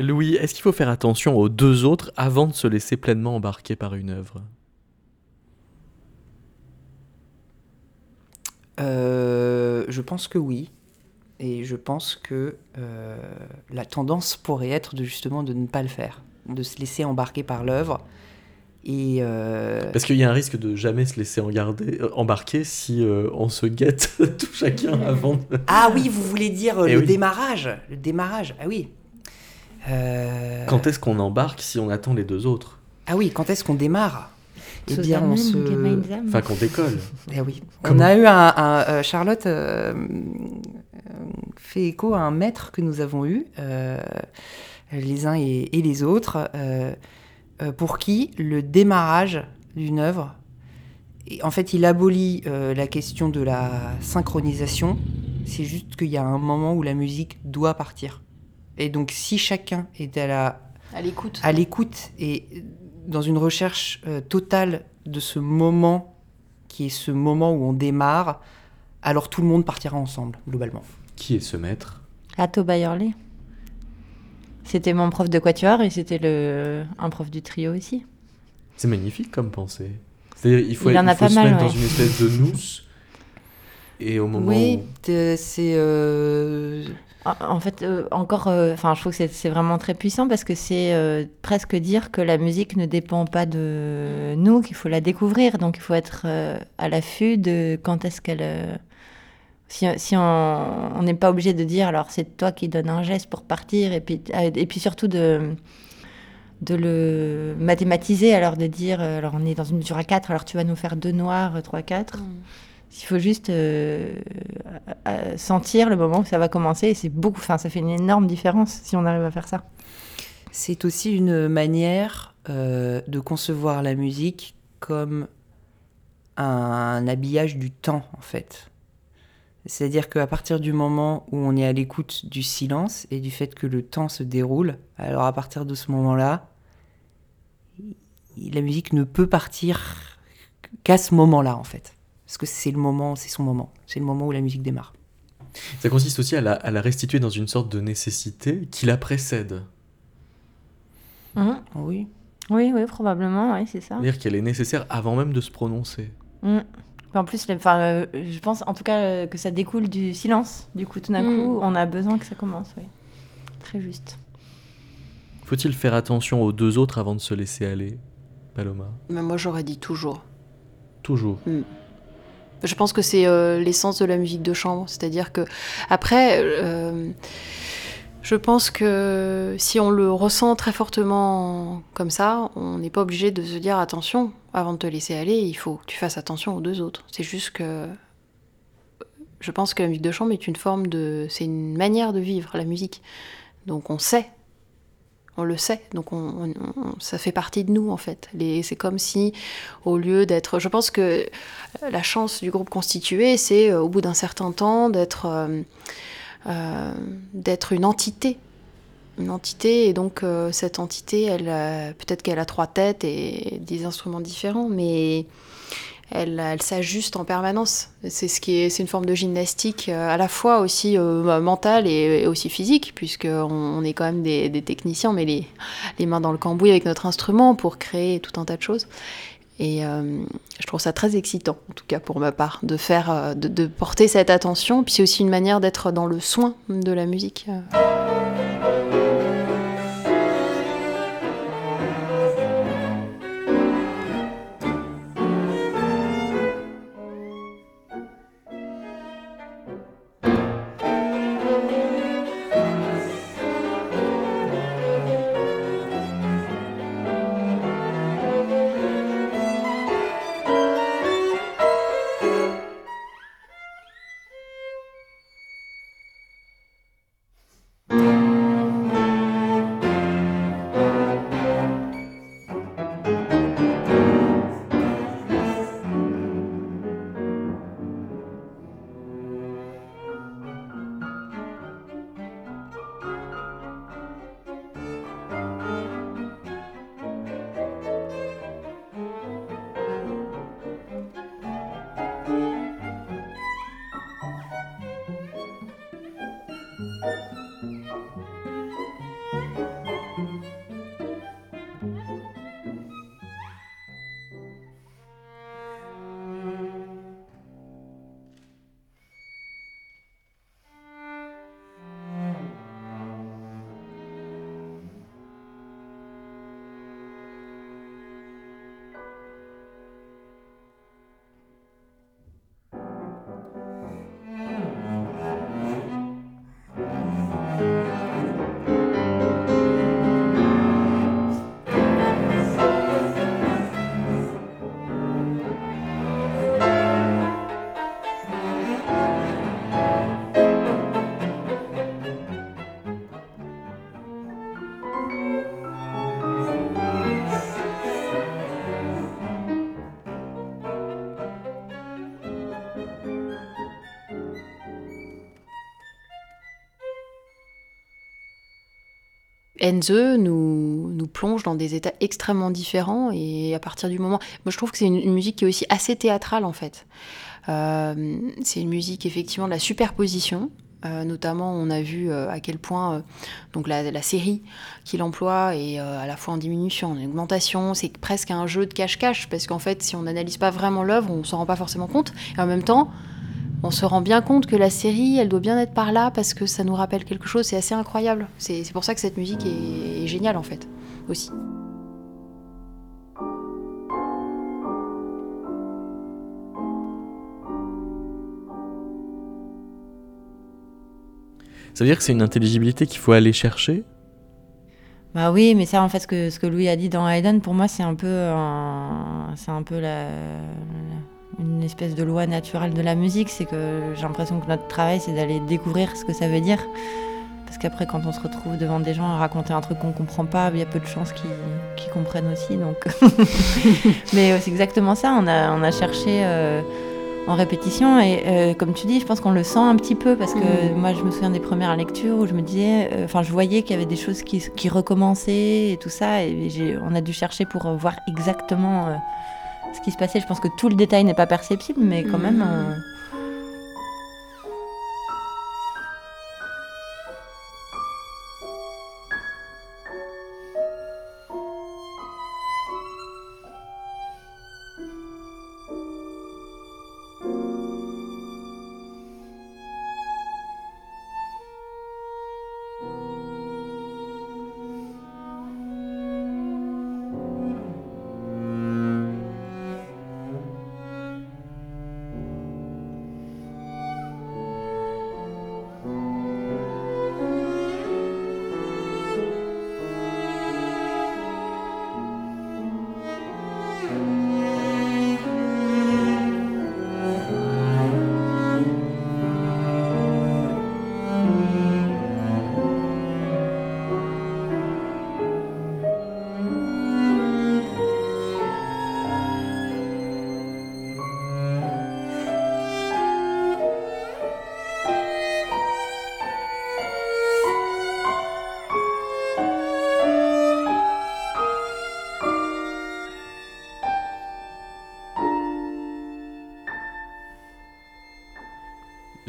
[SPEAKER 3] Louis, est-ce qu'il faut faire attention aux deux autres avant de se laisser pleinement embarquer par une œuvre?
[SPEAKER 4] Euh, je pense que oui. Et je pense que euh, la tendance pourrait être de justement de ne pas le faire, de se laisser embarquer par l'œuvre. Et euh,
[SPEAKER 3] Parce qu'il y a un risque de jamais se laisser engarder- euh, embarquer si euh, on se guette tout chacun avant de...
[SPEAKER 4] ah oui, vous voulez dire
[SPEAKER 3] Eh
[SPEAKER 4] le
[SPEAKER 3] oui.
[SPEAKER 4] démarrage, le démarrage. Ah oui. Euh,
[SPEAKER 3] Quand est-ce qu'on embarque si on attend les deux autres?
[SPEAKER 4] Ah oui, quand est-ce qu'on démarre? Eh bien, on se.
[SPEAKER 3] Enfin, qu'on décolle.
[SPEAKER 4] Eh oui. On a eu un, un- euh, Charlotte euh, fait écho à un maître que nous avons eu, euh, les uns et, et les autres, pour qui le démarrage d'une œuvre, et en fait, il abolit euh, la question de la synchronisation. C'est juste qu'il y a un moment où la musique doit partir. Et donc, si chacun est à la
[SPEAKER 6] À l'écoute.
[SPEAKER 4] à l'écoute et dans une recherche euh, totale de ce moment qui est ce moment où on démarre, alors tout le monde partira ensemble, globalement.
[SPEAKER 3] Qui est ce maître?
[SPEAKER 5] Atto Bayerley. C'était mon prof de quatuor et c'était le un prof du trio aussi.
[SPEAKER 3] C'est magnifique comme pensée. C'est-à-dire, il faut,
[SPEAKER 5] Il en a
[SPEAKER 3] faut
[SPEAKER 5] pas
[SPEAKER 3] se
[SPEAKER 5] mal,
[SPEAKER 3] mettre dans
[SPEAKER 5] ouais.
[SPEAKER 3] une espèce de nousse. Et au moment
[SPEAKER 4] oui,
[SPEAKER 3] où...
[SPEAKER 4] c'est... euh,
[SPEAKER 5] En en fait, euh, encore, euh, enfin, je trouve que c'est- vraiment très puissant parce que c'est euh, presque dire que la musique ne dépend pas de nous, qu'il faut la découvrir. Donc, il faut être euh, à l'affût de quand est-ce qu'elle. euh, si, si on n'est pas obligé de dire, alors c'est toi qui donnes un geste pour partir, et puis, euh, et puis surtout de, de le mathématiser, alors de dire, alors on est dans une mesure à 4, alors tu vas nous faire deux noirs, euh, trois, quatre. Il faut juste euh, sentir le moment où ça va commencer et c'est beaucoup, enfin ça fait une énorme différence si on arrive à faire ça.
[SPEAKER 4] C'est aussi une manière euh, de concevoir la musique comme un habillage du temps, en fait. C'est-à-dire qu'à partir du moment où on est à l'écoute du silence et du fait que le temps se déroule, alors à partir de ce moment-là, la musique ne peut partir qu'à ce moment-là, en fait. Parce que c'est le moment, c'est son moment. C'est le moment où la musique démarre.
[SPEAKER 3] Ça consiste aussi à la, à la restituer dans une sorte de nécessité qui la précède.
[SPEAKER 5] Mhm.
[SPEAKER 4] Oui.
[SPEAKER 5] Oui, oui, probablement, oui, c'est ça.
[SPEAKER 3] C'est-à-dire qu'elle est nécessaire avant même de se prononcer.
[SPEAKER 5] Mhm. En plus, enfin, euh, je pense en tout cas euh, que ça découle du silence. Du coup, tout d'un
[SPEAKER 6] Mm.
[SPEAKER 5] coup, on a besoin que ça commence. Oui. Très juste.
[SPEAKER 3] Faut-il faire attention aux deux autres avant de se laisser aller, Paloma?
[SPEAKER 6] Mais moi, j'aurais dit toujours.
[SPEAKER 3] Toujours.
[SPEAKER 6] Je pense que c'est euh, l'essence de la musique de chambre, c'est-à-dire que après, euh, je pense que si on le ressent très fortement comme ça, on n'est pas obligé de se dire attention avant de te laisser aller, il faut que tu fasses attention aux deux autres. C'est juste que je pense que la musique de chambre est une forme de, c'est une manière de vivre la musique. Donc on sait, on le sait, donc on, on- on- ça fait partie de nous en fait. C'est comme si au lieu d'être, je pense que la chance du groupe constitué, c'est euh, au bout d'un certain temps d'être euh, euh, d'être une entité. Une entité, et donc cette entité, elle, peut-être qu'elle a trois têtes et des instruments différents, mais elle, s'ajuste en permanence. C'est ce qui est, c'est une forme de gymnastique euh, à la fois aussi euh, mentale et, aussi physique, puisque on, est quand même des, techniciens, mais les, les mains dans le cambouis avec notre instrument pour créer tout un tas de choses. Et euh, je trouve ça très excitant, en tout cas pour ma part, de faire, de porter cette attention. Puis c'est aussi une manière d'être dans le soin de la musique. Enze nous, nous plonge dans des états extrêmement différents et à partir du moment... Moi je trouve que c'est une, musique qui est aussi assez théâtrale en fait. Euh, c'est une musique effectivement de la superposition. Euh, notamment, on a vu euh, à quel point donc la, série qu'il emploie est à la fois en diminution, en augmentation. C'est presque un jeu de cache-cache parce qu'en fait, si on n'analyse pas vraiment l'œuvre, on s'en rend pas forcément compte. Et en même temps, on se rend bien compte que la série, elle doit bien être par là parce que ça nous rappelle quelque chose. C'est assez incroyable. C'est pour ça que cette musique est, est géniale en fait aussi.
[SPEAKER 3] Ça veut dire que c'est une intelligibilité qu'il faut aller chercher?
[SPEAKER 5] Bah oui, mais ça, en fait, ce que, ce que Louis a dit dans Haydn, pour moi, c'est un peu, c'est un peu la, une espèce de loi naturelle de la musique. C'est que j'ai l'impression que notre travail, c'est d'aller découvrir ce que ça veut dire. Parce qu'après, quand on se retrouve devant des gens à raconter un truc qu'on comprend pas, il y a peu de chances qu'ils comprennent aussi. Donc, mais c'est exactement ça. On a, on a cherché euh, en répétition et euh, comme tu dis, je pense qu'on le sent un petit peu parce que
[SPEAKER 6] Mhm.
[SPEAKER 5] moi, je me souviens des premières lectures où je me disais, euh, enfin, je voyais qu'il y avait des choses qui, qui recommençaient et tout ça, et on a dû chercher pour voir exactement ce qui se passait. Je pense que tout le détail n'est pas perceptible, mais quand même.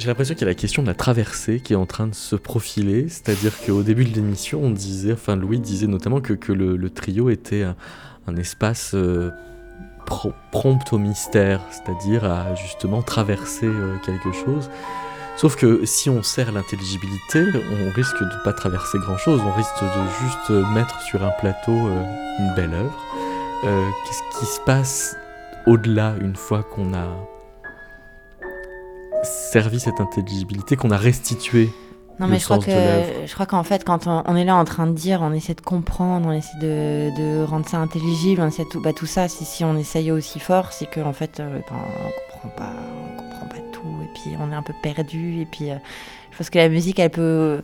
[SPEAKER 3] J'ai l'impression qu'il y a la question de la traversée qui est en train de se profiler, c'est-à-dire qu'au début de l'émission, on disait, enfin Louis disait notamment que, que le, trio était un, espace euh, pro- prompt au mystère, c'est-à-dire à justement traverser euh, quelque chose. Sauf que si on sert l'intelligibilité, on risque de ne pas traverser grand-chose, on risque de juste mettre sur un plateau euh, une belle œuvre. Qu'est-ce qui se passe au-delà une fois qu'on a servi cette intelligibilité, qu'on a restitué
[SPEAKER 5] Non, mais je crois que je crois qu'en fait, quand on, on est là en train de dire, on essaie de comprendre, on essaie de, de rendre ça intelligible, on essaie de tout, bah, tout ça. Si, si on essaye aussi fort, c'est qu'en fait, euh, ben, on comprend pas, on comprend pas tout, et puis on est un peu perdu, et puis euh, je pense que la musique, elle peut, euh,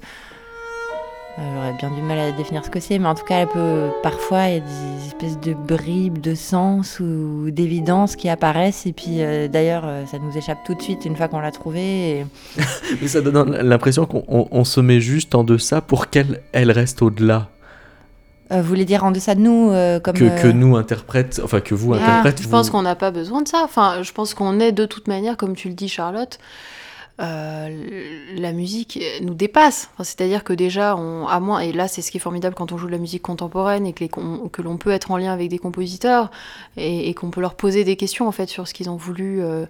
[SPEAKER 5] j'aurais bien du mal à définir ce que c'est, mais en tout cas, elle peut parfois il y a des espèces de bribes de sens ou d'évidence qui apparaissent, et puis euh, d'ailleurs, euh, ça nous échappe tout de suite une fois qu'on l'a trouvée. Et...
[SPEAKER 3] Mais ça donne l'impression qu'on on- on se met juste en deçà pour qu'elle elle reste au-delà.
[SPEAKER 5] Euh, vous voulez dire en deçà de nous, euh, comme
[SPEAKER 3] Que,
[SPEAKER 5] euh,
[SPEAKER 3] que nous interprètes, enfin que vous
[SPEAKER 6] Ah,
[SPEAKER 3] interprètes.
[SPEAKER 6] je
[SPEAKER 3] vous-
[SPEAKER 6] pense qu'on n'a pas besoin de ça. Enfin, je pense qu'on est de toute manière, comme tu le dis, Charlotte. Euh, la musique nous dépasse. C'est-à-dire que déjà, on, à moins, et là c'est ce qui est formidable quand on joue de la musique contemporaine et que, l'on peut être en lien avec des compositeurs et, qu'on peut leur poser des questions en fait sur ce qu'ils ont voulu euh,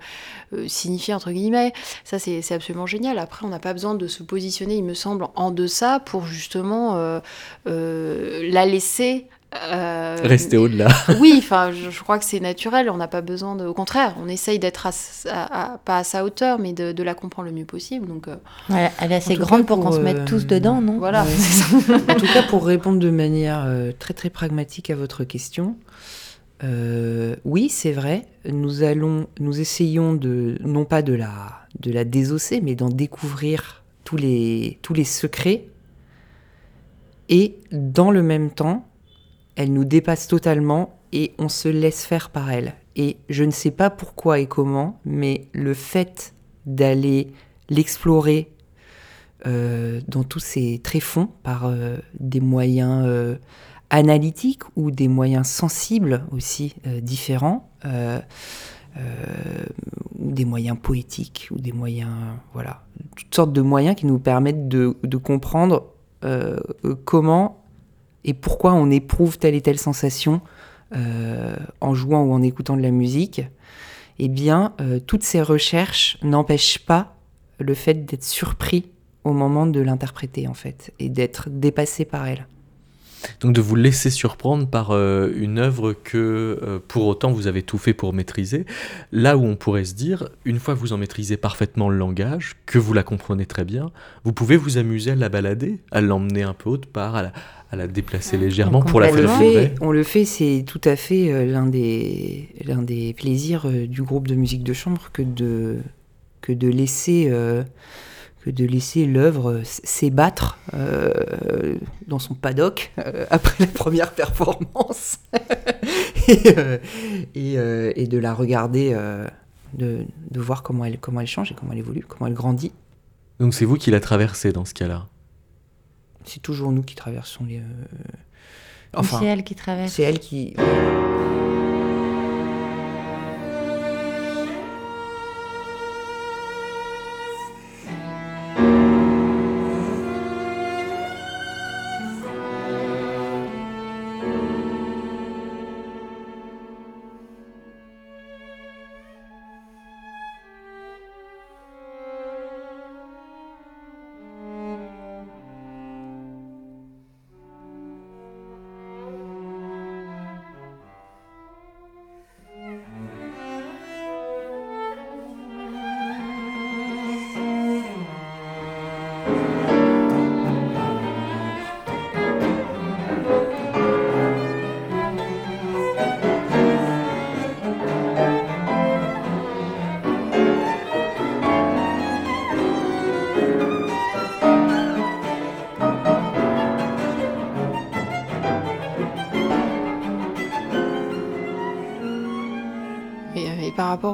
[SPEAKER 6] euh, signifier entre guillemets. Ça c'est absolument génial. Après, on n'a pas besoin de se positionner, il me semble, en deçà pour justement la laisser. Euh,
[SPEAKER 3] Rester au-delà.
[SPEAKER 6] oui, enfin, je, je crois que c'est naturel. On n'a pas besoin de. Au contraire, on essaye d'être à, s- à- à- pas à sa hauteur, mais de, de la comprendre le mieux possible. Donc, euh,
[SPEAKER 5] Ouais, elle est assez
[SPEAKER 8] En tout
[SPEAKER 5] grande
[SPEAKER 8] cas,
[SPEAKER 5] pour, qu'on se mette
[SPEAKER 8] euh,
[SPEAKER 5] tous dedans, non?
[SPEAKER 6] voilà.
[SPEAKER 8] Ouais.
[SPEAKER 6] c'est ça.
[SPEAKER 8] En tout cas, pour répondre de manière euh, très très pragmatique à votre question, euh, oui, c'est vrai. Nous allons, nous essayons de, non pas de la, de la désosser, mais d'en découvrir tous les, tous les secrets. Et dans le même temps, elle nous dépasse totalement et on se laisse faire par elle. Et je ne sais pas pourquoi et comment, mais le fait d'aller l'explorer,
[SPEAKER 4] dans tous ces tréfonds par des moyens analytiques ou des moyens sensibles aussi différents. ou des moyens poétiques, ou des moyens, voilà, toutes sortes de moyens qui nous permettent de comprendre comment et pourquoi on éprouve telle et telle sensation euh, en jouant ou en écoutant de la musique, eh bien, euh, toutes ces recherches n'empêchent pas le fait d'être surpris au moment de l'interpréter, en fait, et d'être dépassé par elle.
[SPEAKER 3] Donc de vous laisser surprendre par euh, une œuvre que pour autant vous avez tout fait pour maîtriser, là où on pourrait se dire, une fois que vous en maîtrisez parfaitement le langage, que vous la comprenez très bien, vous pouvez vous amuser à la balader, à l'emmener un peu haute part, à la, à la déplacer légèrement pour la faire.
[SPEAKER 4] On le fait, c'est tout à fait euh, l'un des, l'un des plaisirs euh, du groupe de musique de chambre que de, que de laisser, euh, que de laisser l'œuvre s'ébattre dans son paddock après la première performance et, et, de la regarder, de, de voir comment elle, comment elle change et comment elle évolue, comment elle grandit.
[SPEAKER 3] Donc c'est vous qui la traversez dans ce cas-là?
[SPEAKER 4] C'est toujours nous qui traversons les. Euh,
[SPEAKER 5] enfin, c'est elle qui traverse.
[SPEAKER 4] C'est elle qui.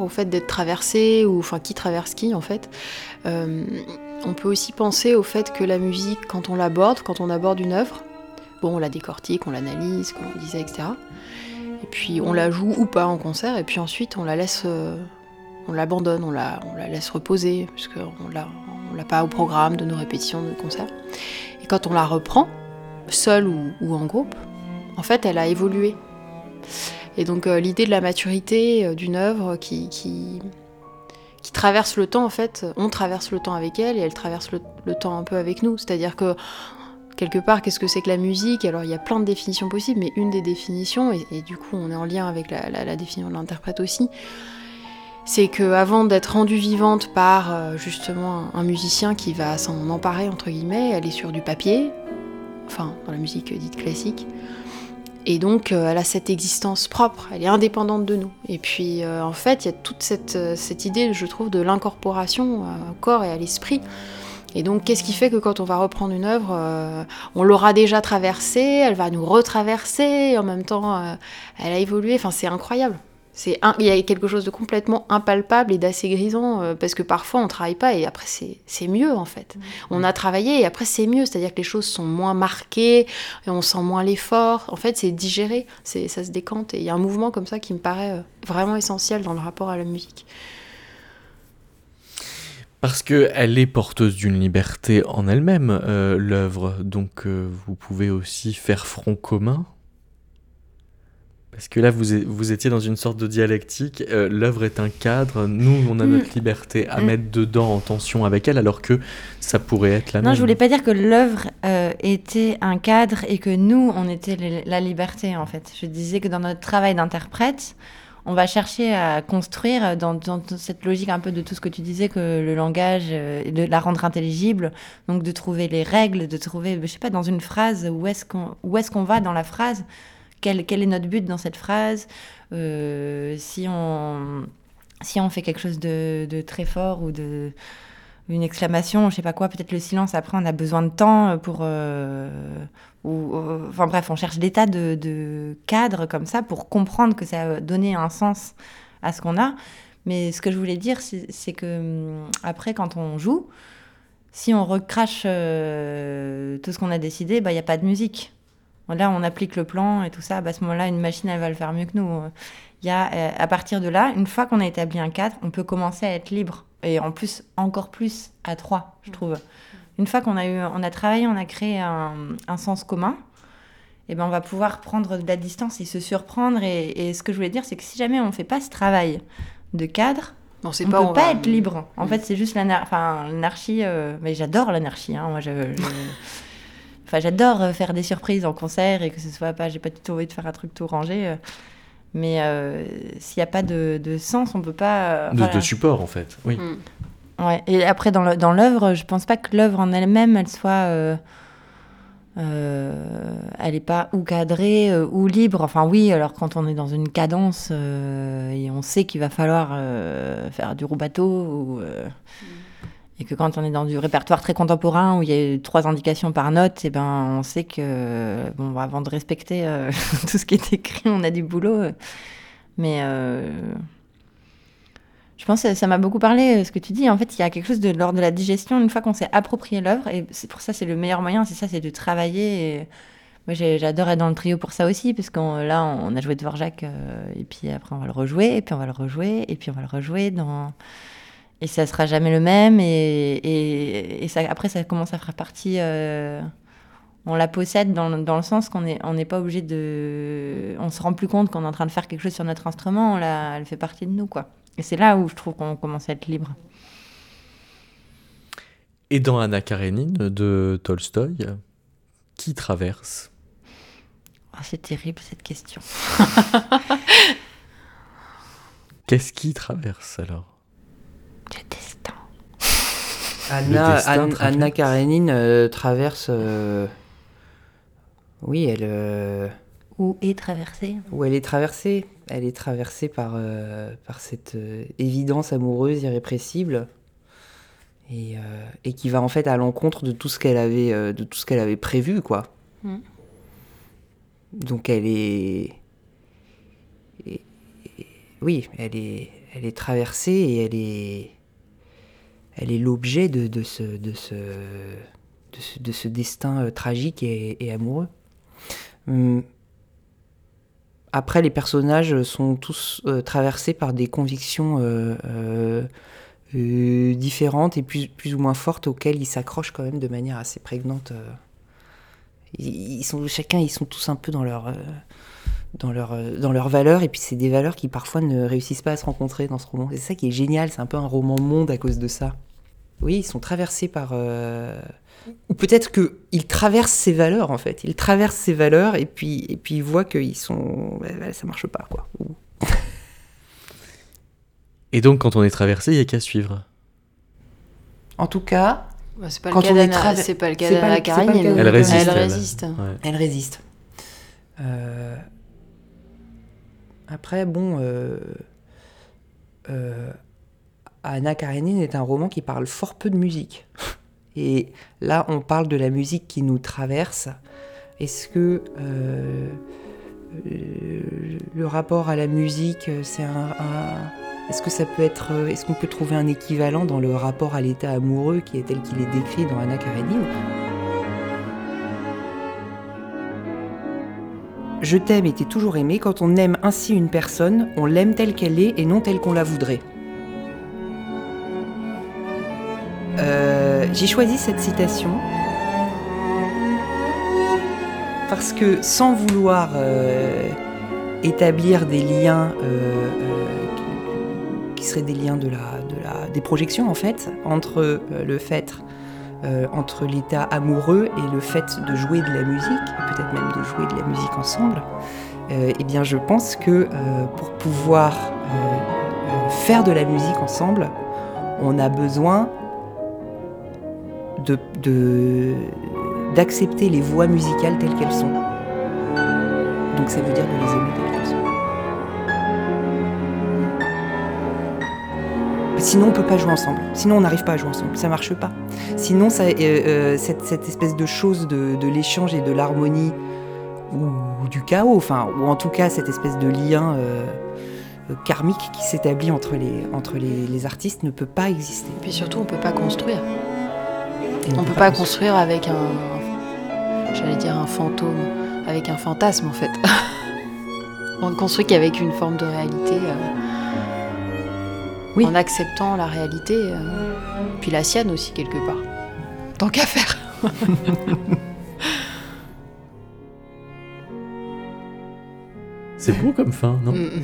[SPEAKER 6] Au fait d'être traversé, ou enfin qui traverse qui en fait. Euh, on peut aussi penser au fait que la musique, quand on l'aborde, quand on aborde une œuvre, bon, on la décortique, on l'analyse, comme on disait, etc. Et puis on la joue ou pas en concert, et puis ensuite on la laisse, euh, on l'abandonne, on la, on la laisse reposer, puisqu'on l'a, on l'a pas au programme de nos répétitions de concert. Et quand on la reprend, seul ou, ou en groupe, en fait, elle a évolué. Et donc euh, l'idée de la maturité euh, d'une œuvre qui, qui, traverse le temps, en fait, on traverse le temps avec elle et elle traverse le, temps un peu avec nous. C'est-à-dire que quelque part, qu'est-ce que c'est que la musique? Alors il y a plein de définitions possibles, mais une des définitions, et, du coup on est en lien avec la, définition de l'interprète aussi, c'est qu'avant d'être rendue vivante par euh, justement un musicien qui va s'en emparer, entre guillemets, elle est sur du papier, enfin dans la musique dite classique, et donc, euh, elle a cette existence propre, elle est indépendante de nous. Et puis, euh, en fait, il y a toute cette, euh, cette, idée, je trouve, de l'incorporation au corps et à l'esprit. Et donc, qu'est-ce qui fait que quand on va reprendre une œuvre, on l'aura déjà traversée, elle va nous retraverser, et en même temps, elle a évolué. Enfin, c'est incroyable. C'est il y a quelque chose de complètement impalpable et d'assez grisant euh, parce que parfois on travaille pas et après c'est mieux en fait. Mmh. On a travaillé et après c'est mieux, c'est-à-dire que les choses sont moins marquées et on sent moins l'effort. En fait, c'est digéré, c'est ça se décante et il y a un mouvement comme ça qui me paraît euh, vraiment essentiel dans le rapport à la musique.
[SPEAKER 3] Parce qu'elle est porteuse d'une liberté en elle-même, euh, l'œuvre. Donc vous pouvez aussi faire front commun parce que là, vous, vous étiez dans une sorte de dialectique. Euh, l'œuvre est un cadre. Nous, on a notre mm. liberté à mm. mettre dedans en tension avec elle, alors que ça pourrait être la
[SPEAKER 5] même. Non, je voulais pas dire que l'œuvre euh, était un cadre et que nous, on était la liberté, en fait. Je disais que dans notre travail d'interprète, on va chercher à construire dans, cette logique un peu de tout ce que tu disais, que le langage, euh, de la rendre intelligible, donc de trouver les règles, de trouver, je sais pas, dans une phrase, où est-ce qu'on est qu'on va dans la phrase? Quel, est notre but dans cette phrase euh, si, on, fait quelque chose de, très fort ou de une exclamation, je sais pas quoi, peut-être le silence, après on a besoin de temps pour... Euh, ou, euh, enfin bref, on cherche des tas de, cadres comme ça pour comprendre que ça a donné un sens à ce qu'on a. Mais ce que je voulais dire, c'est que hum, après, quand on joue, si on recrache tout ce qu'on a décidé, bah, il n'y a pas de musique. Là, on applique le plan et tout ça. Bah, à ce moment-là, une machine, elle va le faire mieux que nous. Il y a, euh, à partir de là, une fois qu'on a établi un cadre, on peut commencer à être libre. Et en plus, encore plus à trois, je trouve. Une fois qu'on a, eu, on a travaillé, on a créé un, un sens commun, et ben on va pouvoir prendre de la distance et se surprendre. Et, et ce que je voulais dire, c'est que si jamais on ne fait pas ce travail de cadre,
[SPEAKER 6] On pas.
[SPEAKER 5] peut
[SPEAKER 6] on
[SPEAKER 5] pas
[SPEAKER 6] va-
[SPEAKER 5] être libre. En
[SPEAKER 6] Mm.
[SPEAKER 5] fait, c'est juste l'anar- enfin, l'anarchie. euh, Mais j'adore l'anarchie. hein. Moi, je, je- Enfin, j'adore euh, faire des surprises en concert et que ce soit pas. J'ai pas du tout envie de faire un truc tout rangé. euh. Mais euh, s'il n'y a pas de, de sens, on peut pas. euh,
[SPEAKER 3] De, support, en fait. Oui.
[SPEAKER 6] Mm.
[SPEAKER 5] Ouais. Et après, dans l'œuvre, je pense pas que l'œuvre en elle-même, elle soit. euh, euh, elle n'est pas ou cadrée euh, ou libre. Enfin, oui, alors quand on est dans une cadence euh, et on sait qu'il va falloir euh, faire du roubateau ou. Et que quand on est dans du répertoire très contemporain où il y a trois indications par note, et ben on sait que bon, bah, avant de respecter euh, tout ce qui est écrit, on a du boulot. Mais euh, je pense que ça m'a beaucoup parlé, euh, ce que tu dis. En fait, il y a quelque chose de l'ordre de la digestion, une fois qu'on s'est approprié l'œuvre, et pour ça, c'est le meilleur moyen, c'est ça, c'est de travailler. Moi, j'adore être dans le trio pour ça aussi, parce que là, on a joué Dvorak, euh, et puis après, on va le rejouer, et puis on va le rejouer, et puis on va le rejouer dans... Et ça sera jamais le même, et, et, et ça, après, ça commence à faire partie... euh, on la possède dans, dans le sens qu'on n'est on n'est pas obligé de... On se rend plus compte qu'on est en train de faire quelque chose sur notre instrument, on la, elle fait partie de nous, quoi. Et c'est là où je trouve qu'on commence à être libre.
[SPEAKER 3] Et dans Anna Karenine de Tolstoï, qui traverse?
[SPEAKER 5] Oh, c'est terrible cette question.
[SPEAKER 3] Qu'est-ce qui traverse alors?
[SPEAKER 5] Le destin.
[SPEAKER 4] Anna,
[SPEAKER 3] destin
[SPEAKER 4] Karenine euh, traverse. euh, Oui, elle. euh,
[SPEAKER 5] Où est traversée
[SPEAKER 4] Où elle est traversée. Elle est traversée par, euh, par cette euh, évidence amoureuse irrépressible. Et, euh, et qui va en fait à l'encontre de tout ce qu'elle avait, euh, de tout ce qu'elle avait prévu, quoi.
[SPEAKER 6] Mm.
[SPEAKER 4] Donc elle est. et- et- oui, elle est, elle est traversée et elle est. Elle est l'objet de, ce, de, ce, de, ce, de ce destin euh, tragique et, amoureux. Hum, après, les personnages sont tous euh, traversés par des convictions euh, différentes et plus, ou moins fortes auxquelles ils s'accrochent quand même de manière assez prégnante. chacun, ils sont tous un peu dans leur, dans leur, euh, dans leurs valeurs et puis c'est des valeurs qui parfois ne réussissent pas à se rencontrer dans ce roman. C'est ça qui est génial, c'est un peu un roman monde à cause de ça. Oui, ils sont traversés par... euh, Ou peut-être qu'ils traversent ces valeurs en fait. Ils traversent ces valeurs et puis, et puis ils voient qu'ils sont... bah, ça marche pas quoi.
[SPEAKER 3] Et donc, quand on est traversé, il n'y a qu'à suivre.
[SPEAKER 4] En tout cas,
[SPEAKER 6] Bah, c'est pas,
[SPEAKER 4] Quand
[SPEAKER 6] le cas
[SPEAKER 4] on est traver-
[SPEAKER 6] c'est pas le cas d'Anna
[SPEAKER 4] cas
[SPEAKER 3] Elle
[SPEAKER 4] d'Anna
[SPEAKER 3] résiste.
[SPEAKER 6] Elle
[SPEAKER 3] elle.
[SPEAKER 6] résiste.
[SPEAKER 3] Ouais.
[SPEAKER 4] elle résiste. Euh, Après, bon... euh, euh, Anna Karenine est un roman qui parle fort peu de musique. Et là, on parle de la musique qui nous traverse. Est-ce que euh, le rapport à la musique, c'est un, un- est-ce que ça peut être, est-ce qu'on peut trouver un équivalent dans le rapport à l'état amoureux qui est tel qu'il est décrit dans Anna Karenine? Je t'aime et t'es toujours aimé. Quand on aime ainsi une personne, on l'aime telle qu'elle est et non telle qu'on la voudrait. Euh, J'ai choisi cette citation parce que sans vouloir euh, établir des liens euh, qui, seraient des liens de la, de la, des projections en fait entre le fait euh, entre l'état amoureux et le fait de jouer de la musique, peut-être même de jouer de la musique ensemble, euh, eh bien je pense que euh, pour pouvoir faire de la musique ensemble, on a besoin de- de- d'accepter les voix musicales telles qu'elles sont. Donc ça veut dire de les aimer Sinon, on peut pas jouer ensemble. Sinon, on n'arrive pas à jouer ensemble. Ça marche pas. Sinon, ça, euh, euh, cette, cette espèce de chose de, de l'échange et de l'harmonie ou, du chaos, enfin, ou en tout cas cette espèce de lien euh, karmique qui s'établit entre les, entre les, les artistes ne peut pas exister.
[SPEAKER 6] Puis surtout, on peut pas construire.
[SPEAKER 8] Et
[SPEAKER 6] On peut pas construire avec un, j'allais dire un fantôme, avec un fantasme en fait. on ne construit qu'avec une forme de réalité. euh,
[SPEAKER 8] Oui.
[SPEAKER 6] En acceptant la réalité, euh, puis la sienne aussi quelque part. Tant qu'à faire.
[SPEAKER 3] C'est beau comme fin, non?
[SPEAKER 6] Mm.